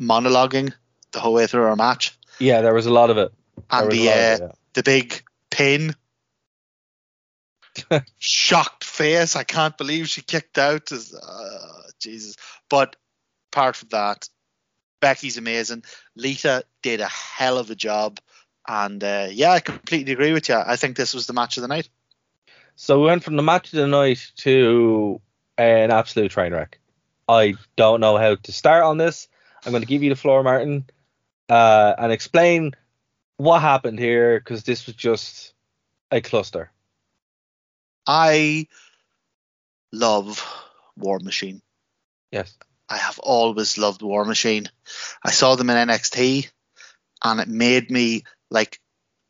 D: monologuing the whole way through her match,
C: Yeah, there was a lot of it. There
D: and the uh,
C: it,
D: the big pin. Shocked face. I can't believe she kicked out. Uh, Jesus. But apart from that, Becky's amazing. Lita did a hell of a job, and uh, yeah, I completely agree with you. I think this was the match of the night.
C: So we went from the match of the night to an absolute train wreck. I don't know how to start on this. I'm going to give you the floor, Martin, uh, and explain what happened here because this was just a cluster.
D: I love War Machine.
C: Yes.
D: I have always loved War Machine. I saw them in NXT and it made me like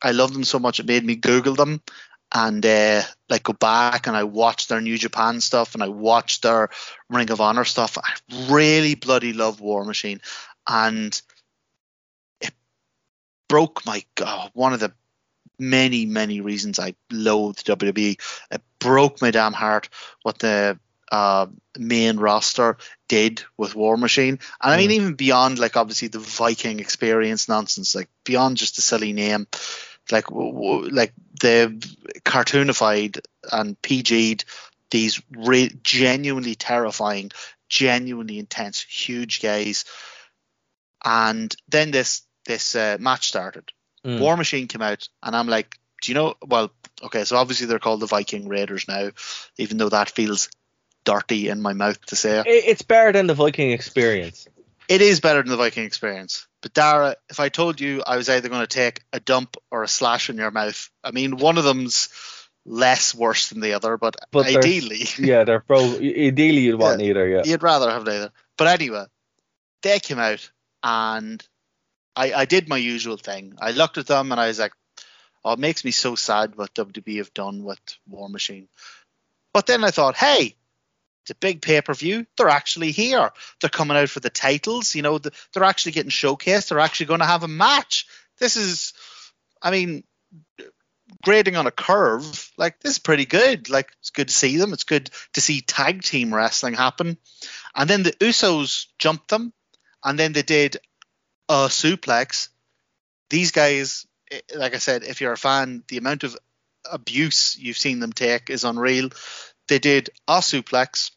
D: I love them so much it made me Google them and uh, like go back and I watched their New Japan stuff and I watched their Ring of Honor stuff. I really bloody love War Machine and it broke my god one of the many many reasons I loathed WWE. It broke my damn heart what the uh, main roster did with War Machine, and I mean even beyond like obviously the Viking experience nonsense, like beyond just the silly name, like w- w- like the cartoonified and PG'd these re- genuinely terrifying, genuinely intense, huge guys, and then this this uh, match started.
C: Mm.
D: War Machine came out, and I'm like, do you know? Well, okay, so obviously they're called the Viking Raiders now, even though that feels dirty in my mouth to say.
C: It's better than the Viking experience.
D: It is better than the Viking experience. But Dara, if I told you I was either going to take a dump or a slash in your mouth, I mean, one of them's less worse than the other, but,
C: But
D: ideally,
C: Yeah, they're both. Ideally, you'd want
D: Yeah.
C: neither. Yeah.
D: you'd rather have neither. But anyway, they came out and I, I did my usual thing. I looked at them and I was like, oh, it makes me so sad what WWE have done with War Machine. But then I thought, hey, it's a big pay per view. They're actually here. They're coming out for the titles. You know, they're actually getting showcased. They're actually going to have a match. This is, I mean, grading on a curve. Like this is pretty good. Like it's good to see them. It's good to see tag team wrestling happen. And then the Usos jumped them, and then they did a suplex. These guys, eh, like I said, if you're a fan, the amount of abuse you've seen them take is unreal. They did a suplex,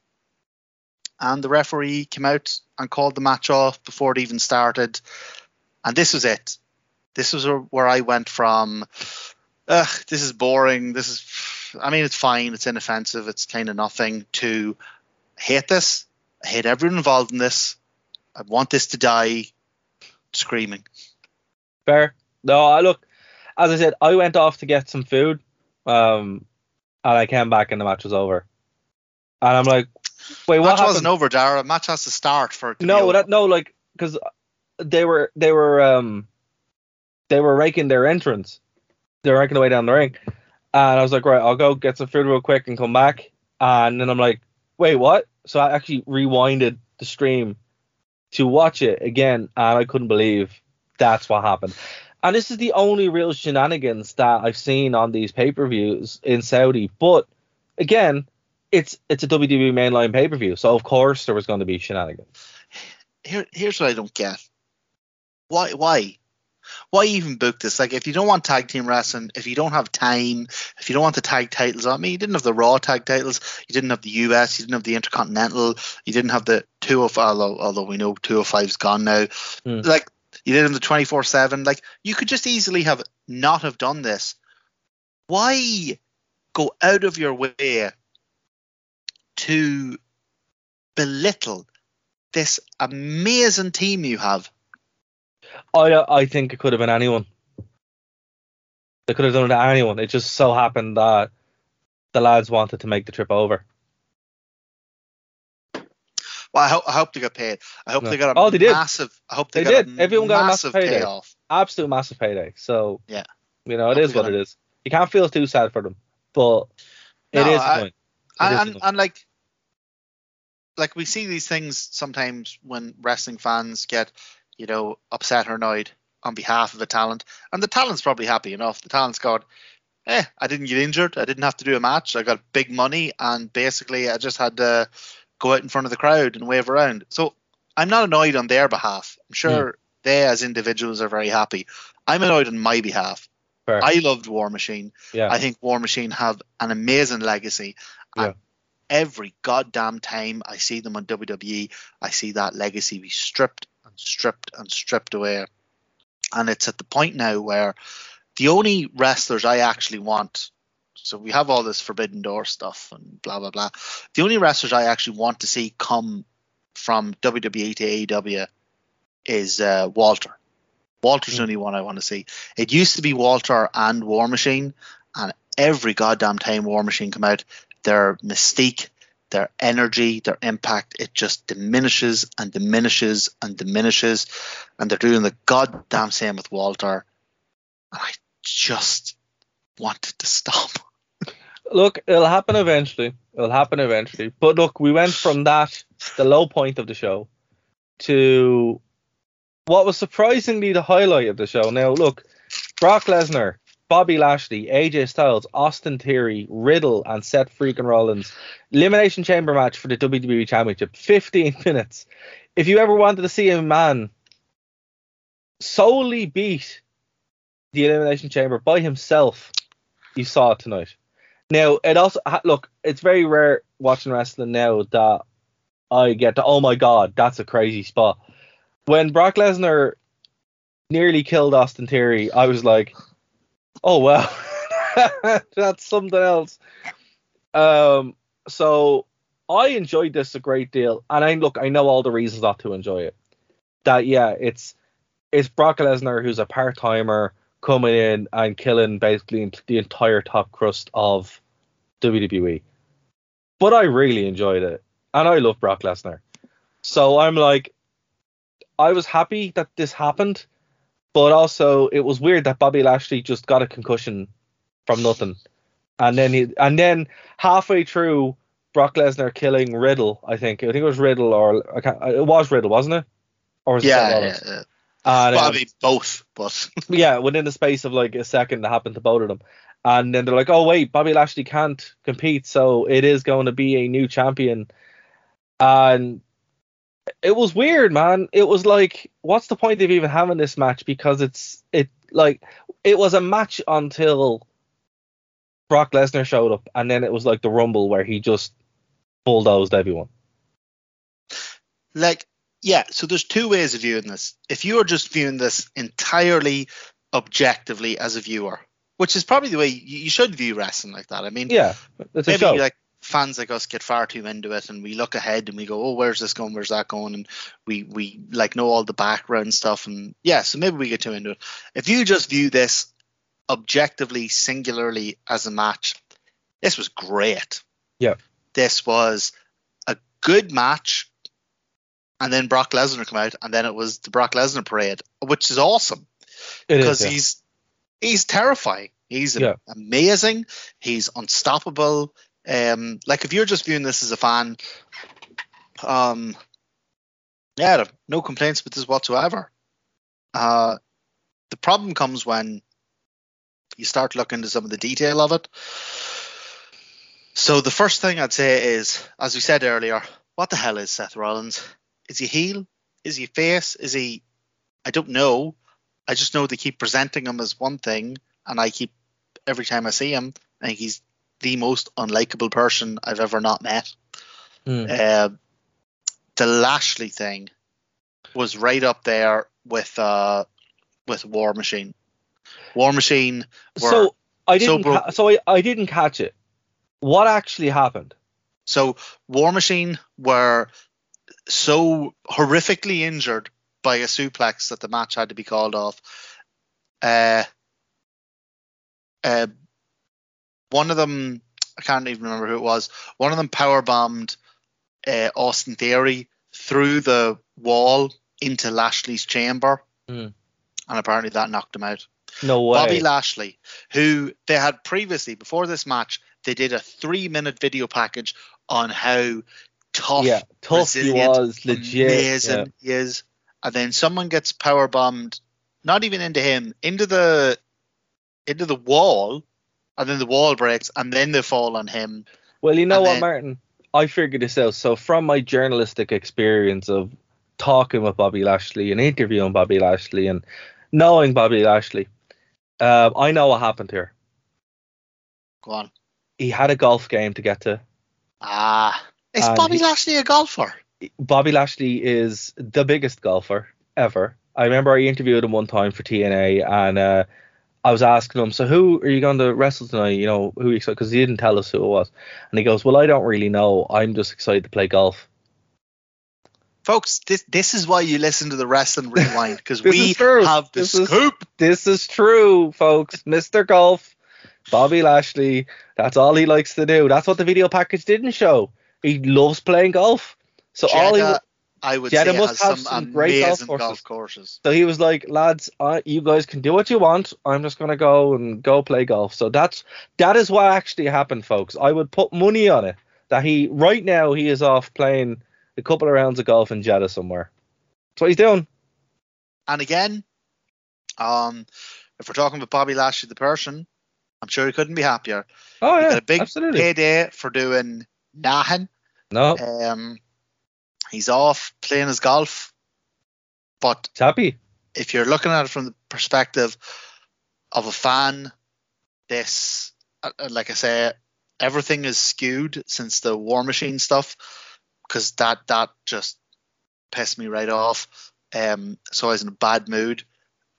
D: and the referee came out and called the match off before it even started. And this was it. This was where- I went from, Ugh, this is boring. This is, I mean, it's fine. It's inoffensive. It's kind of nothing. To hate this. I hate everyone involved in this. I want this to die. Screaming.
C: Fair. No, I look, as I said, I went off to get some food, um, and I came back and the match was over. And I'm like, wait, what
D: match
C: happened?
D: wasn't over, Dara. Match has to start for it
C: no, that no, like because they were they were um they were raking their entrance. They were raking the way down the ring, and I was like, right, I'll go get some food real quick and come back. And then I'm like, wait, what? So I actually rewinded the stream to watch it again, and I couldn't believe that's what happened. And this is the only real shenanigans that I've seen on these pay-per-views in Saudi. But again, it's it's a WWE mainline pay-per-view, so of course there was going to be shenanigans.
D: Here, here's what I don't get. Why? Why? Why even book this? Like, if you don't want tag team wrestling, if you don't have time, if you don't want the tag titles, I mean, you didn't have the Raw tag titles, you didn't have the US, you didn't have the Intercontinental, you didn't have the 205, although, although we know 205's gone now.
C: Hmm.
D: Like, you didn't have the 24 7. Like, you could just easily have not have done this. Why go out of your way to belittle this amazing team you have?
C: I I think it could have been anyone. They could have done it to anyone. It just so happened that the lads wanted to make the trip over.
D: Well, I hope, I hope they got paid. I hope
C: No.
D: they got a
C: Oh, they did.
D: massive. I hope they,
C: They
D: got
C: did.
D: A
C: Everyone got a massive payday.
D: payoff.
C: Absolute massive payday. So
D: Yeah.
C: you know it is what it is. You can't feel too sad for them, but it
D: No,
C: is
D: I-.
C: It is
D: And,
C: annoying.
D: and like, like we see these things sometimes when wrestling fans get, you know, upset or annoyed on behalf of the talent, and the talent's probably happy enough. The talent's got, eh, I didn't get injured. I didn't have to do a match. I got big money, and basically I just had to go out in front of the crowd and wave around. So I'm not annoyed on their behalf. I'm sure they, as individuals, are very happy. I'm annoyed on my behalf.
C: Fair.
D: I loved War Machine.
C: yeah.
D: I think War Machine have an amazing legacy. And every goddamn time I see them on WWE, I see that legacy be stripped stripped and stripped away. And it's at the point now where the only wrestlers I actually want, so we have all this Forbidden Door stuff and blah, blah, blah. The only wrestlers I actually want to see come from WWE to AEW is uh, Walter. Walter's the only one I want to see. It used to be Walter and War Machine, and every goddamn time War Machine come out, their mystique, their energy, their impact, it just diminishes and diminishes and diminishes. And they're doing the goddamn same with Walter. And I just want it to stop.
C: Look, it'll happen eventually. It'll happen eventually. But look, we went from that, the low point of the show, to what was surprisingly the highlight of the show. Now, look, Brock Lesnar, Bobby Lashley, AJ Styles, Austin Theory, Riddle, and Seth freaking Rollins. Elimination Chamber match for the WWE Championship. 15 minutes. If you ever wanted to see a man solely beat the Elimination Chamber by himself, you saw it tonight. Now, it also look, it's very rare watching wrestling now that I get to, oh my god, that's a crazy spot. When Brock Lesnar nearly killed Austin Theory, I was like, oh well, that's something else. Um, so I enjoyed this a great deal, and I look, I know all the reasons not to enjoy it. That yeah, it's it's Brock Lesnar who's a part timer coming in and killing basically the entire top crust of WWE. But I really enjoyed it, and I love Brock Lesnar. So I'm like, I was happy that this happened, but also it was weird that Bobby Lashley just got a concussion from nothing, and then he and then halfway through Brock Lesnar killing Riddle, I think I think it was Riddle or I can't, it was Riddle, wasn't it? Or was it
D: Yeah, yeah, yeah.
C: And,
D: Well,
C: um,
D: both, but
C: yeah, within the space of like a second, that happened to both of them. And then they're like, oh, wait, Bobby Lashley can't compete, so it is going to be a new champion. And it was weird, man. It was like, what's the point of even having this match? Because it's, it, like, it was a match until Brock Lesnar showed up, and then it was like the Rumble where he just bulldozed everyone.
D: like yeah so there's two ways of viewing this if you are just viewing this entirely objectively as a viewer which is probably the way you, you should view wrestling like that i mean
C: Yeah, it's a
D: maybe
C: show.
D: like fans like us get far too into it and we look ahead and we go oh where's this going where's that going and we we like know all the background stuff and yeah so maybe we get too into it if you just view this objectively singularly as a match this was great
C: Yeah.
D: this was a good match and then Brock Lesnar come out and then it was the Brock Lesnar parade which is awesome
C: It is,
D: because
C: yeah.
D: he's he's terrifying. He's
C: Yeah.
D: amazing. He's unstoppable. Um, like if you're just viewing this as a fan, um, yeah, no complaints with this whatsoever. Uh, the problem comes when you start looking into some of the detail of it. So the first thing I'd say is, as we said earlier, what the hell is Seth Rollins? Is he heel? Is he face? Is he? I don't know. I just know they keep presenting him as one thing, and I keep every time I see him, I think he's the most unlikable person I've ever not met.
C: Hmm.
D: Uh, the Lashley thing was right up there with uh, with War Machine. War Machine. Were,
C: so I didn't.
D: bro-
C: ca- so I, I didn't catch it. What actually happened?
D: So War Machine were so horrifically injured by a suplex that the match had to be called off. Uh, uh, one of them, I can't even remember who it was. One of them power bombed uh, Austin Theory through the wall into Lashley's chamber,
C: Hmm.
D: and apparently that knocked him out.
C: No way.
D: Bobby Lashley, who they had previously, before this match, they did a three minute video package on how tough,
C: yeah, tough he was, legit.
D: amazing
C: yeah.
D: he is. And then someone gets power bombed, not even into him, into the into the wall, and then the wall breaks, and then they fall on him.
C: Well, you know what,
D: then-
C: Martin? I figured this out. So from my journalistic experience of talking with Bobby Lashley and interviewing Bobby Lashley and knowing Bobby Lashley, uh, I know what happened here.
D: Go on.
C: He had a golf game to get to.
D: Ah, is Bobby
C: he-
D: Lashley a golfer?
C: Bobby Lashley is the biggest golfer ever. I remember I interviewed him one time for TNA, and uh, I was asking him, "So who are you going to wrestle tonight? You know, who?" Because he didn't tell us who it was, and he goes, "Well, I don't really know. I'm just excited to play golf."
D: Folks, this this is why you listen to the Wrestling Rewind because we have the
C: This is-
D: scoop.
C: This is true, folks. Mr. Golf, Bobby Lashley. That's all he likes to do. That's what the video package didn't show. He loves playing golf. So all he
D: I would
C: Jeddah
D: say
C: must
D: has
C: have
D: some,
C: some great golf courses.
D: golf courses.
C: So he was like, lads, uh, you guys can do what you want. I'm just gonna go and go play golf. So that's that is what actually happened, folks. I would put money on it that he right now he is off playing a couple of rounds of golf in Jeddah somewhere. That's what he's doing.
D: And again, um, if we're talking about Bobby Lashley, the person, I'm sure he couldn't be happier.
C: Oh
D: He
C: yeah,
D: got a big
C: absolutely.
D: payday for doing nothing.
C: No,
D: Um, he's off playing his golf. But
C: he's happy.
D: if you're looking at it from the perspective of a fan, this, uh, uh, like I say, everything is skewed since the War Machine stuff, because that that just pissed me right off. Um, so I was in a bad mood,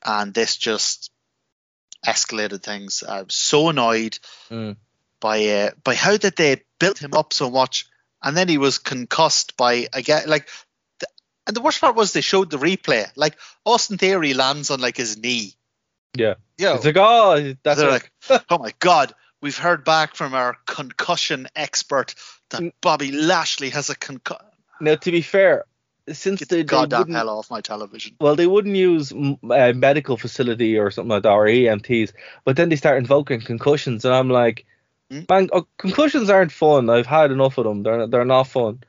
D: and this just escalated things. I was so annoyed
C: Mm.
D: by uh, by how did they build him up so much, and then he was concussed by again like. The, and the worst part was they showed the replay. Like Austin Theory lands on like his knee.
C: Yeah.
D: Yeah.
C: It's like, oh, that's
D: They're like, oh my god, we've heard back from our concussion expert that. Bobby Lashley has a concussion.
C: Now, to be fair, since
D: Get
C: they,
D: the goddamn hell off my television.
C: well, they wouldn't use a uh, medical facility or something like that or EMTs, but then they start invoking concussions, and I'm like,
D: Hmm?
C: man, oh, concussions aren't fun. I've had enough of them. They're they're not fun.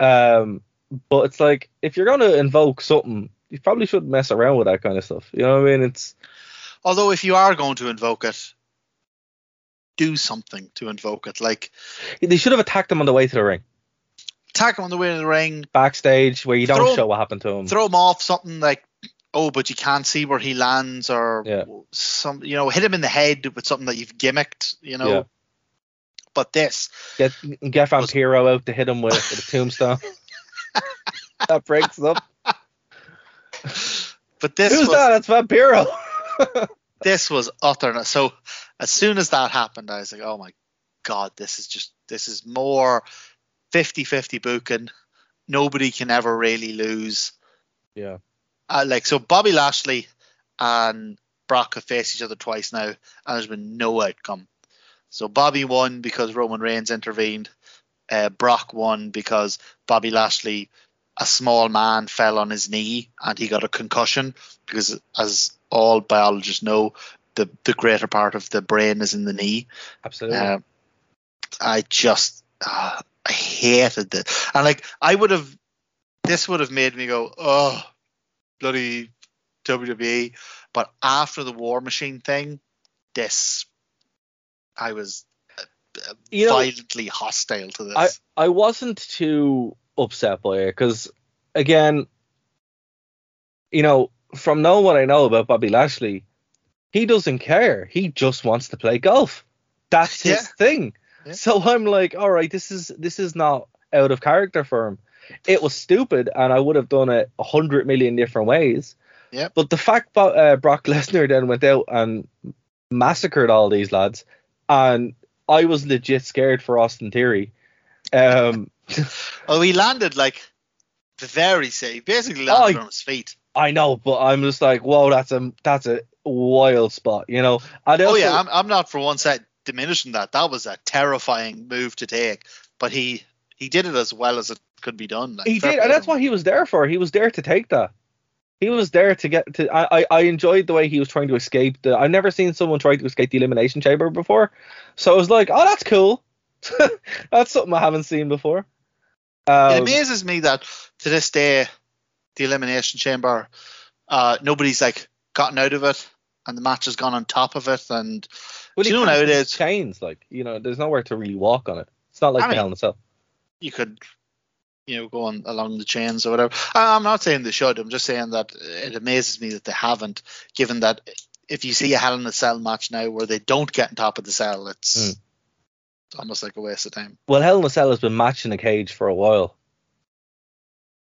C: Um, but it's like if you're gonna invoke something, you probably shouldn't mess around with that kind of stuff. You know what I mean? It's
D: Although if you are going to invoke it, do something to invoke it. Like
C: they should have attacked him on the way to the ring,
D: attack him on the way to the ring,
C: backstage, where you don't
D: Throw-
C: show what happened to him.
D: throw him off something like oh but you can't see where he lands or
C: Yeah.
D: some you know hit him in the head with something that you've gimmicked you know
C: Yeah.
D: But this
C: Get get Vampiro out to hit him with, with a tombstone. that breaks up.
D: But this
C: Who's
D: was
C: that? It's Vampiro.
D: this was utter. So as soon as that happened, I was like, oh my god, this is just this is more 50-50 booking. Nobody can ever really lose.
C: yeah.
D: Uh, like so, Bobby Lashley and Brock have faced each other twice now, and there's been no outcome. So Bobby won because Roman Reigns intervened. Uh, Brock won because Bobby Lashley, a small man, fell on his knee and he got a concussion because, as all biologists know, the the greater part of the brain is in the knee.
C: Absolutely.
D: Um, I just uh, I hated it, and like I would have, this would have made me go, oh, bloody WWE. But after the War Machine thing, this I was uh,
C: You know-
D: violently hostile to this.
C: I I wasn't too upset by it because again, you know, from knowing what I know about Bobby Lashley, he doesn't care. He just wants to play golf. That's his
D: Yeah.
C: thing.
D: Yeah.
C: So I'm like, all right, this is this is not out of character for him. It was stupid, and I would have done it a hundred million different ways.
D: Yeah.
C: But the fact that uh, Brock Lesnar then went out and massacred all these lads, and I was legit scared for Austin Theory. Um,
D: oh, he landed like very safe. Basically landed
C: Oh,
D: on his feet.
C: I know, but I'm just like, whoa, that's a that's a wild spot, you know. And
D: Oh
C: also-
D: yeah, I'm, I'm not for one set diminishing that. That was a terrifying move to take, but he he did it as well as it could be done. Like,
C: he did, and that's what he was there for. He was there to take that. He was there to get to. I, I, enjoyed the way he was trying to escape the. I've never seen someone try to escape the elimination chamber before, so I was like, oh, that's cool. that's something I haven't seen before.
D: It
C: Um,
D: amazes me that to this day, the elimination chamber, uh, nobody's like gotten out of it, and the match has gone on top of it. And
C: well,
D: do you know nowadays-
C: chains like you know, there's nowhere to really walk on it. It's not like
D: I
C: the
D: mean-
C: Hell in a Cell.
D: you could, you know, going along the chains or whatever. I- I'm not saying they should. I'm just saying that it amazes me that they haven't, given that if you see a Hell in a Cell match now where they don't get on top of the cell, it's
C: Mm.
D: almost like a waste of time.
C: Well, Hell in a Cell has been matching a cage for a while.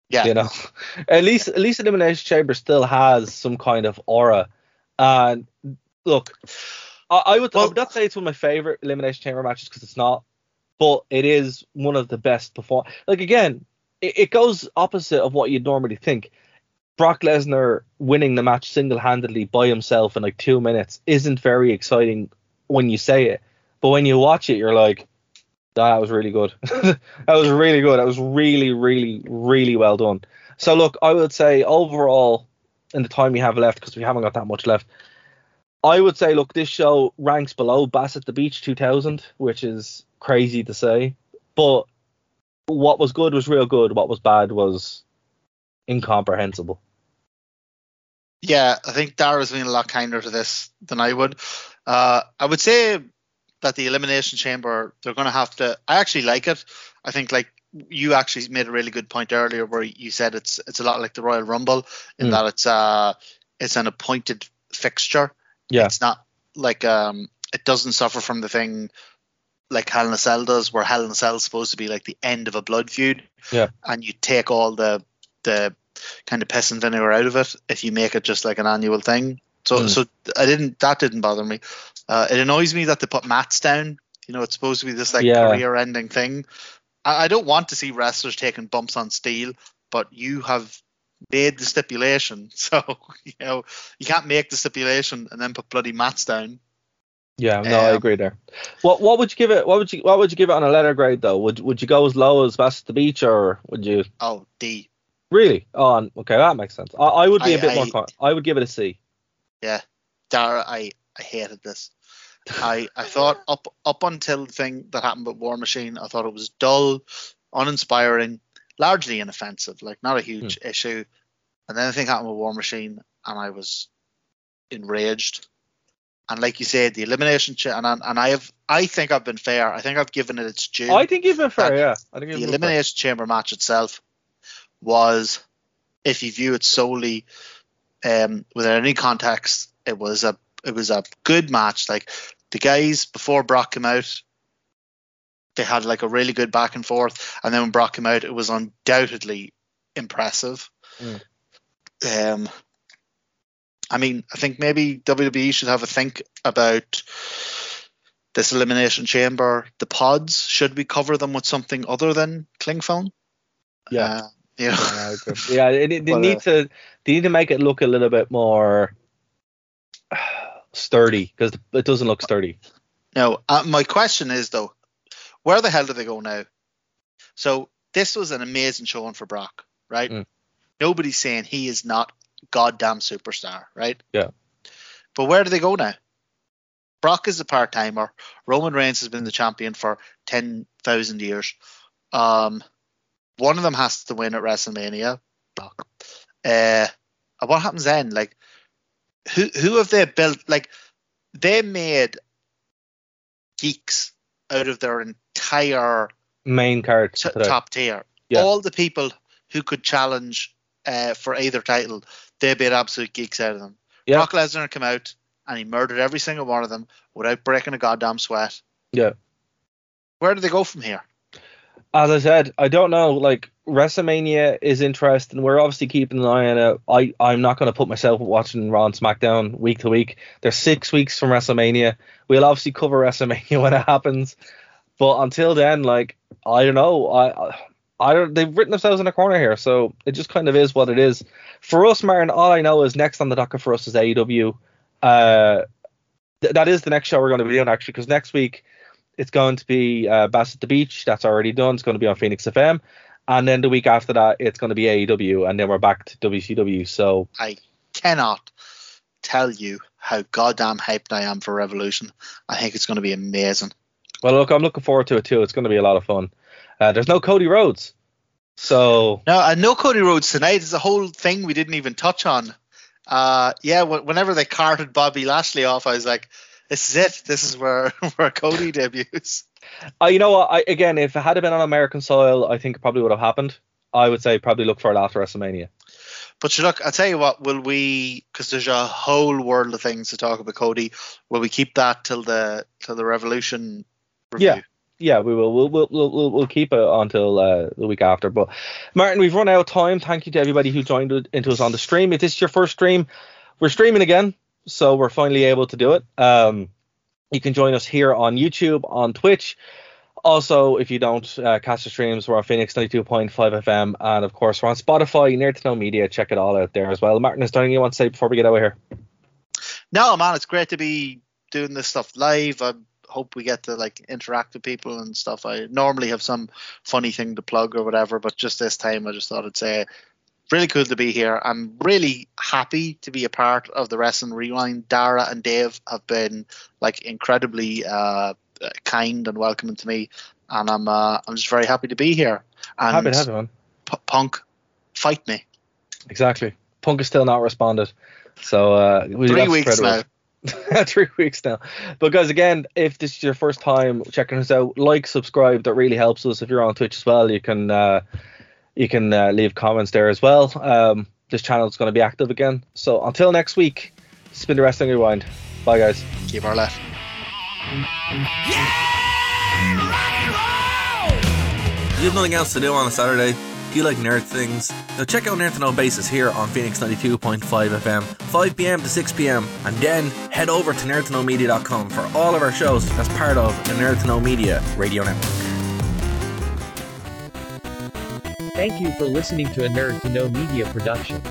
D: Yeah.
C: you know at least at least elimination chamber still has some kind of aura and look i, I would, I would not say it's one of my favorite elimination chamber matches because it's not but it is one of the best perform like again it, it goes opposite of what you'd normally think brock lesnar winning the match single-handedly by himself in like two minutes isn't very exciting when you say it but when you watch it you're like that was really good. that was really good. That was really, really, really well done. So look, I would say overall, in the time we have left, because we haven't got that much left, I would say look, this show ranks below Bash at the Beach 2000, which is crazy to say, but what was good was real good. What was bad was incomprehensible.
D: Yeah, I think Dara's been a lot kinder to this than I would. Uh, I would say that the elimination chamber, they're going to have to. I actually like it. I think like you actually made a really good point earlier where you said it's it's a lot like the Royal Rumble in
C: Mm.
D: that it's uh it's an appointed fixture.
C: Yeah.
D: It's not like um it doesn't suffer from the thing like Hell in a Cell does, where Hell in a Cell is supposed to be like the end of a blood feud.
C: Yeah.
D: And you take all the the kind of piss and vinegar out of it if you make it just like an annual thing. So
C: Mm.
D: so I didn't that didn't bother me. Uh, it annoys me that they put mats down. You know, it's supposed to be this like
C: Yeah.
D: career ending thing. I, I don't want to see wrestlers taking bumps on steel, but you have made the stipulation. So, you know, you can't make the stipulation and then put bloody mats down.
C: Yeah, no, I
D: Um,
C: agree there. What what would you give it? What would you what would you give it on a letter grade though? Would would you go as low as Bash at the Beach or would you
D: Oh, D.
C: really? Oh, okay, that makes sense. I, I would be a
D: I-
C: bit more.
D: I-
C: Con- I would give it a C.
D: Yeah. Dara, I, I hated this. I, I thought up up until the thing that happened with War Machine, I thought it was dull, uninspiring, largely inoffensive, like not a huge issue. And then the thing happened with War Machine, and I was enraged. And like you said, the elimination, ch- and I, and I have, I think I've been fair. I think I've given it its due.
C: I think you've been fair. Yeah, I think
D: the elimination chamber match itself was, if you view it solely um, without any context, it was a it was a good match. Like the guys before Brock came out, they had like a really good back and forth, and then when Brock came out, it was undoubtedly impressive.
C: Mm.
D: Um, I mean, I think maybe WWE should have a think about this elimination chamber. The pods should we cover them with something other than cling phone?
C: Yeah.
D: Uh,
C: Yeah, yeah, it, it- they
D: But,
C: need
D: uh,
C: to they need to make it look a little bit more sturdy because it doesn't look sturdy.
D: Now, uh, my question is though, where the hell do they go now? So this was an amazing showing for Brock, right?
C: Mm.
D: Nobody's saying he is not goddamn superstar, right?
C: Yeah.
D: But where do they go now? Brock is a part timer. Roman Reigns has been the champion for ten thousand years. Um, one of them has to win at WrestleMania. Brock. Uh, and what happens then? Like, who who have they built? Like, they made geeks out of their entire
C: Main card
D: t- top tier.
C: Yeah.
D: All the people who could challenge uh, for either title, they made absolute geeks out of them.
C: Yeah.
D: Brock Lesnar came out and he murdered every single one of them without breaking a goddamn sweat.
C: Yeah.
D: Where do they go from here?
C: As I said, I don't know. Like WrestleMania is interesting. We're obviously keeping an eye on it. I I'm not going to put myself watching Raw and SmackDown week to week. There's six weeks from WrestleMania. We'll obviously cover WrestleMania when it happens. But until then, like I don't know. I I don't. They've written themselves in a corner here, so it just kind of is what it is. For us, Martin, all I know is next on the docket for us is AEW. Uh, th- that is the next show we're going to be doing actually, because next week it's going to be uh, Bash at the Beach. That's already done. It's going to be on Phoenix FM. And then the week after that, it's going to be AEW. And then we're back to WCW. So,
D: I cannot tell you how goddamn hyped I am for Revolution. I think it's going to be amazing.
C: well, look, I'm looking forward to it too. It's going to be a lot of fun. Uh, there's no Cody Rhodes. So,
D: No, and no Cody Rhodes tonight. It's a whole thing we didn't even touch on. Uh, yeah, wh- whenever they carted Bobby Lashley off, I was like, "This is it. This is where where Cody debuts."
C: uh, you know what? I, again, if it had been on American soil, I think it probably would have happened. I would say probably look for it after WrestleMania.
D: But you look, I tell you what, will we? Because there's a whole world of things to talk about Cody. Will we keep that till the till the Revolution review?
C: Yeah. Yeah, we will. We'll we'll we'll, we'll, keep it until uh, the week after. But Martin, we've run out of time. Thank you to everybody who joined into us on the stream. If this is your first stream, we're streaming again, so we're finally able to do it. Um, you can join us here on YouTube, on Twitch. Also, if you don't uh, catch the streams, we're on Phoenix 92.5 FM, and of course, we're on Spotify, Nerd to Know Media. Check it all out there as well. Martin, is there anything you want to say before we get out of here?
D: No, man, it's great to be doing this stuff live. I hope we get to like interact with people and stuff. I normally have some funny thing to plug or whatever, but just this time I just thought I'd say really cool to be here. I'm really happy to be a part of the Wrestling Rewind. Dara and Dave have been like incredibly uh, kind and welcoming to me, and I'm uh, I'm just very happy to be here. And
C: Happy to have you on.
D: P- Punk, fight me.
C: Exactly. Punk has still not responded. So uh, we
D: Three weeks now.
C: Three weeks now. But guys, again, if this is your first time checking us out, like, subscribe. That really helps us. If you're on Twitch as well, you can uh, you can uh, leave comments there as well. Um, this channel is going to be active again. So until next week, spin the wrestling rewind. Bye, guys.
D: Keep our left.
E: You have nothing else to do on a Saturday? Do you like nerd things? Now check out Nerd to Know Basis here on Phoenix 92.5 FM, 5pm to 6pm, and then head over to nerdtoknowmedia.com for all of our shows as part of the Nerd to Know Media radio network.
F: Thank you for listening to a Nerd to Know Media production.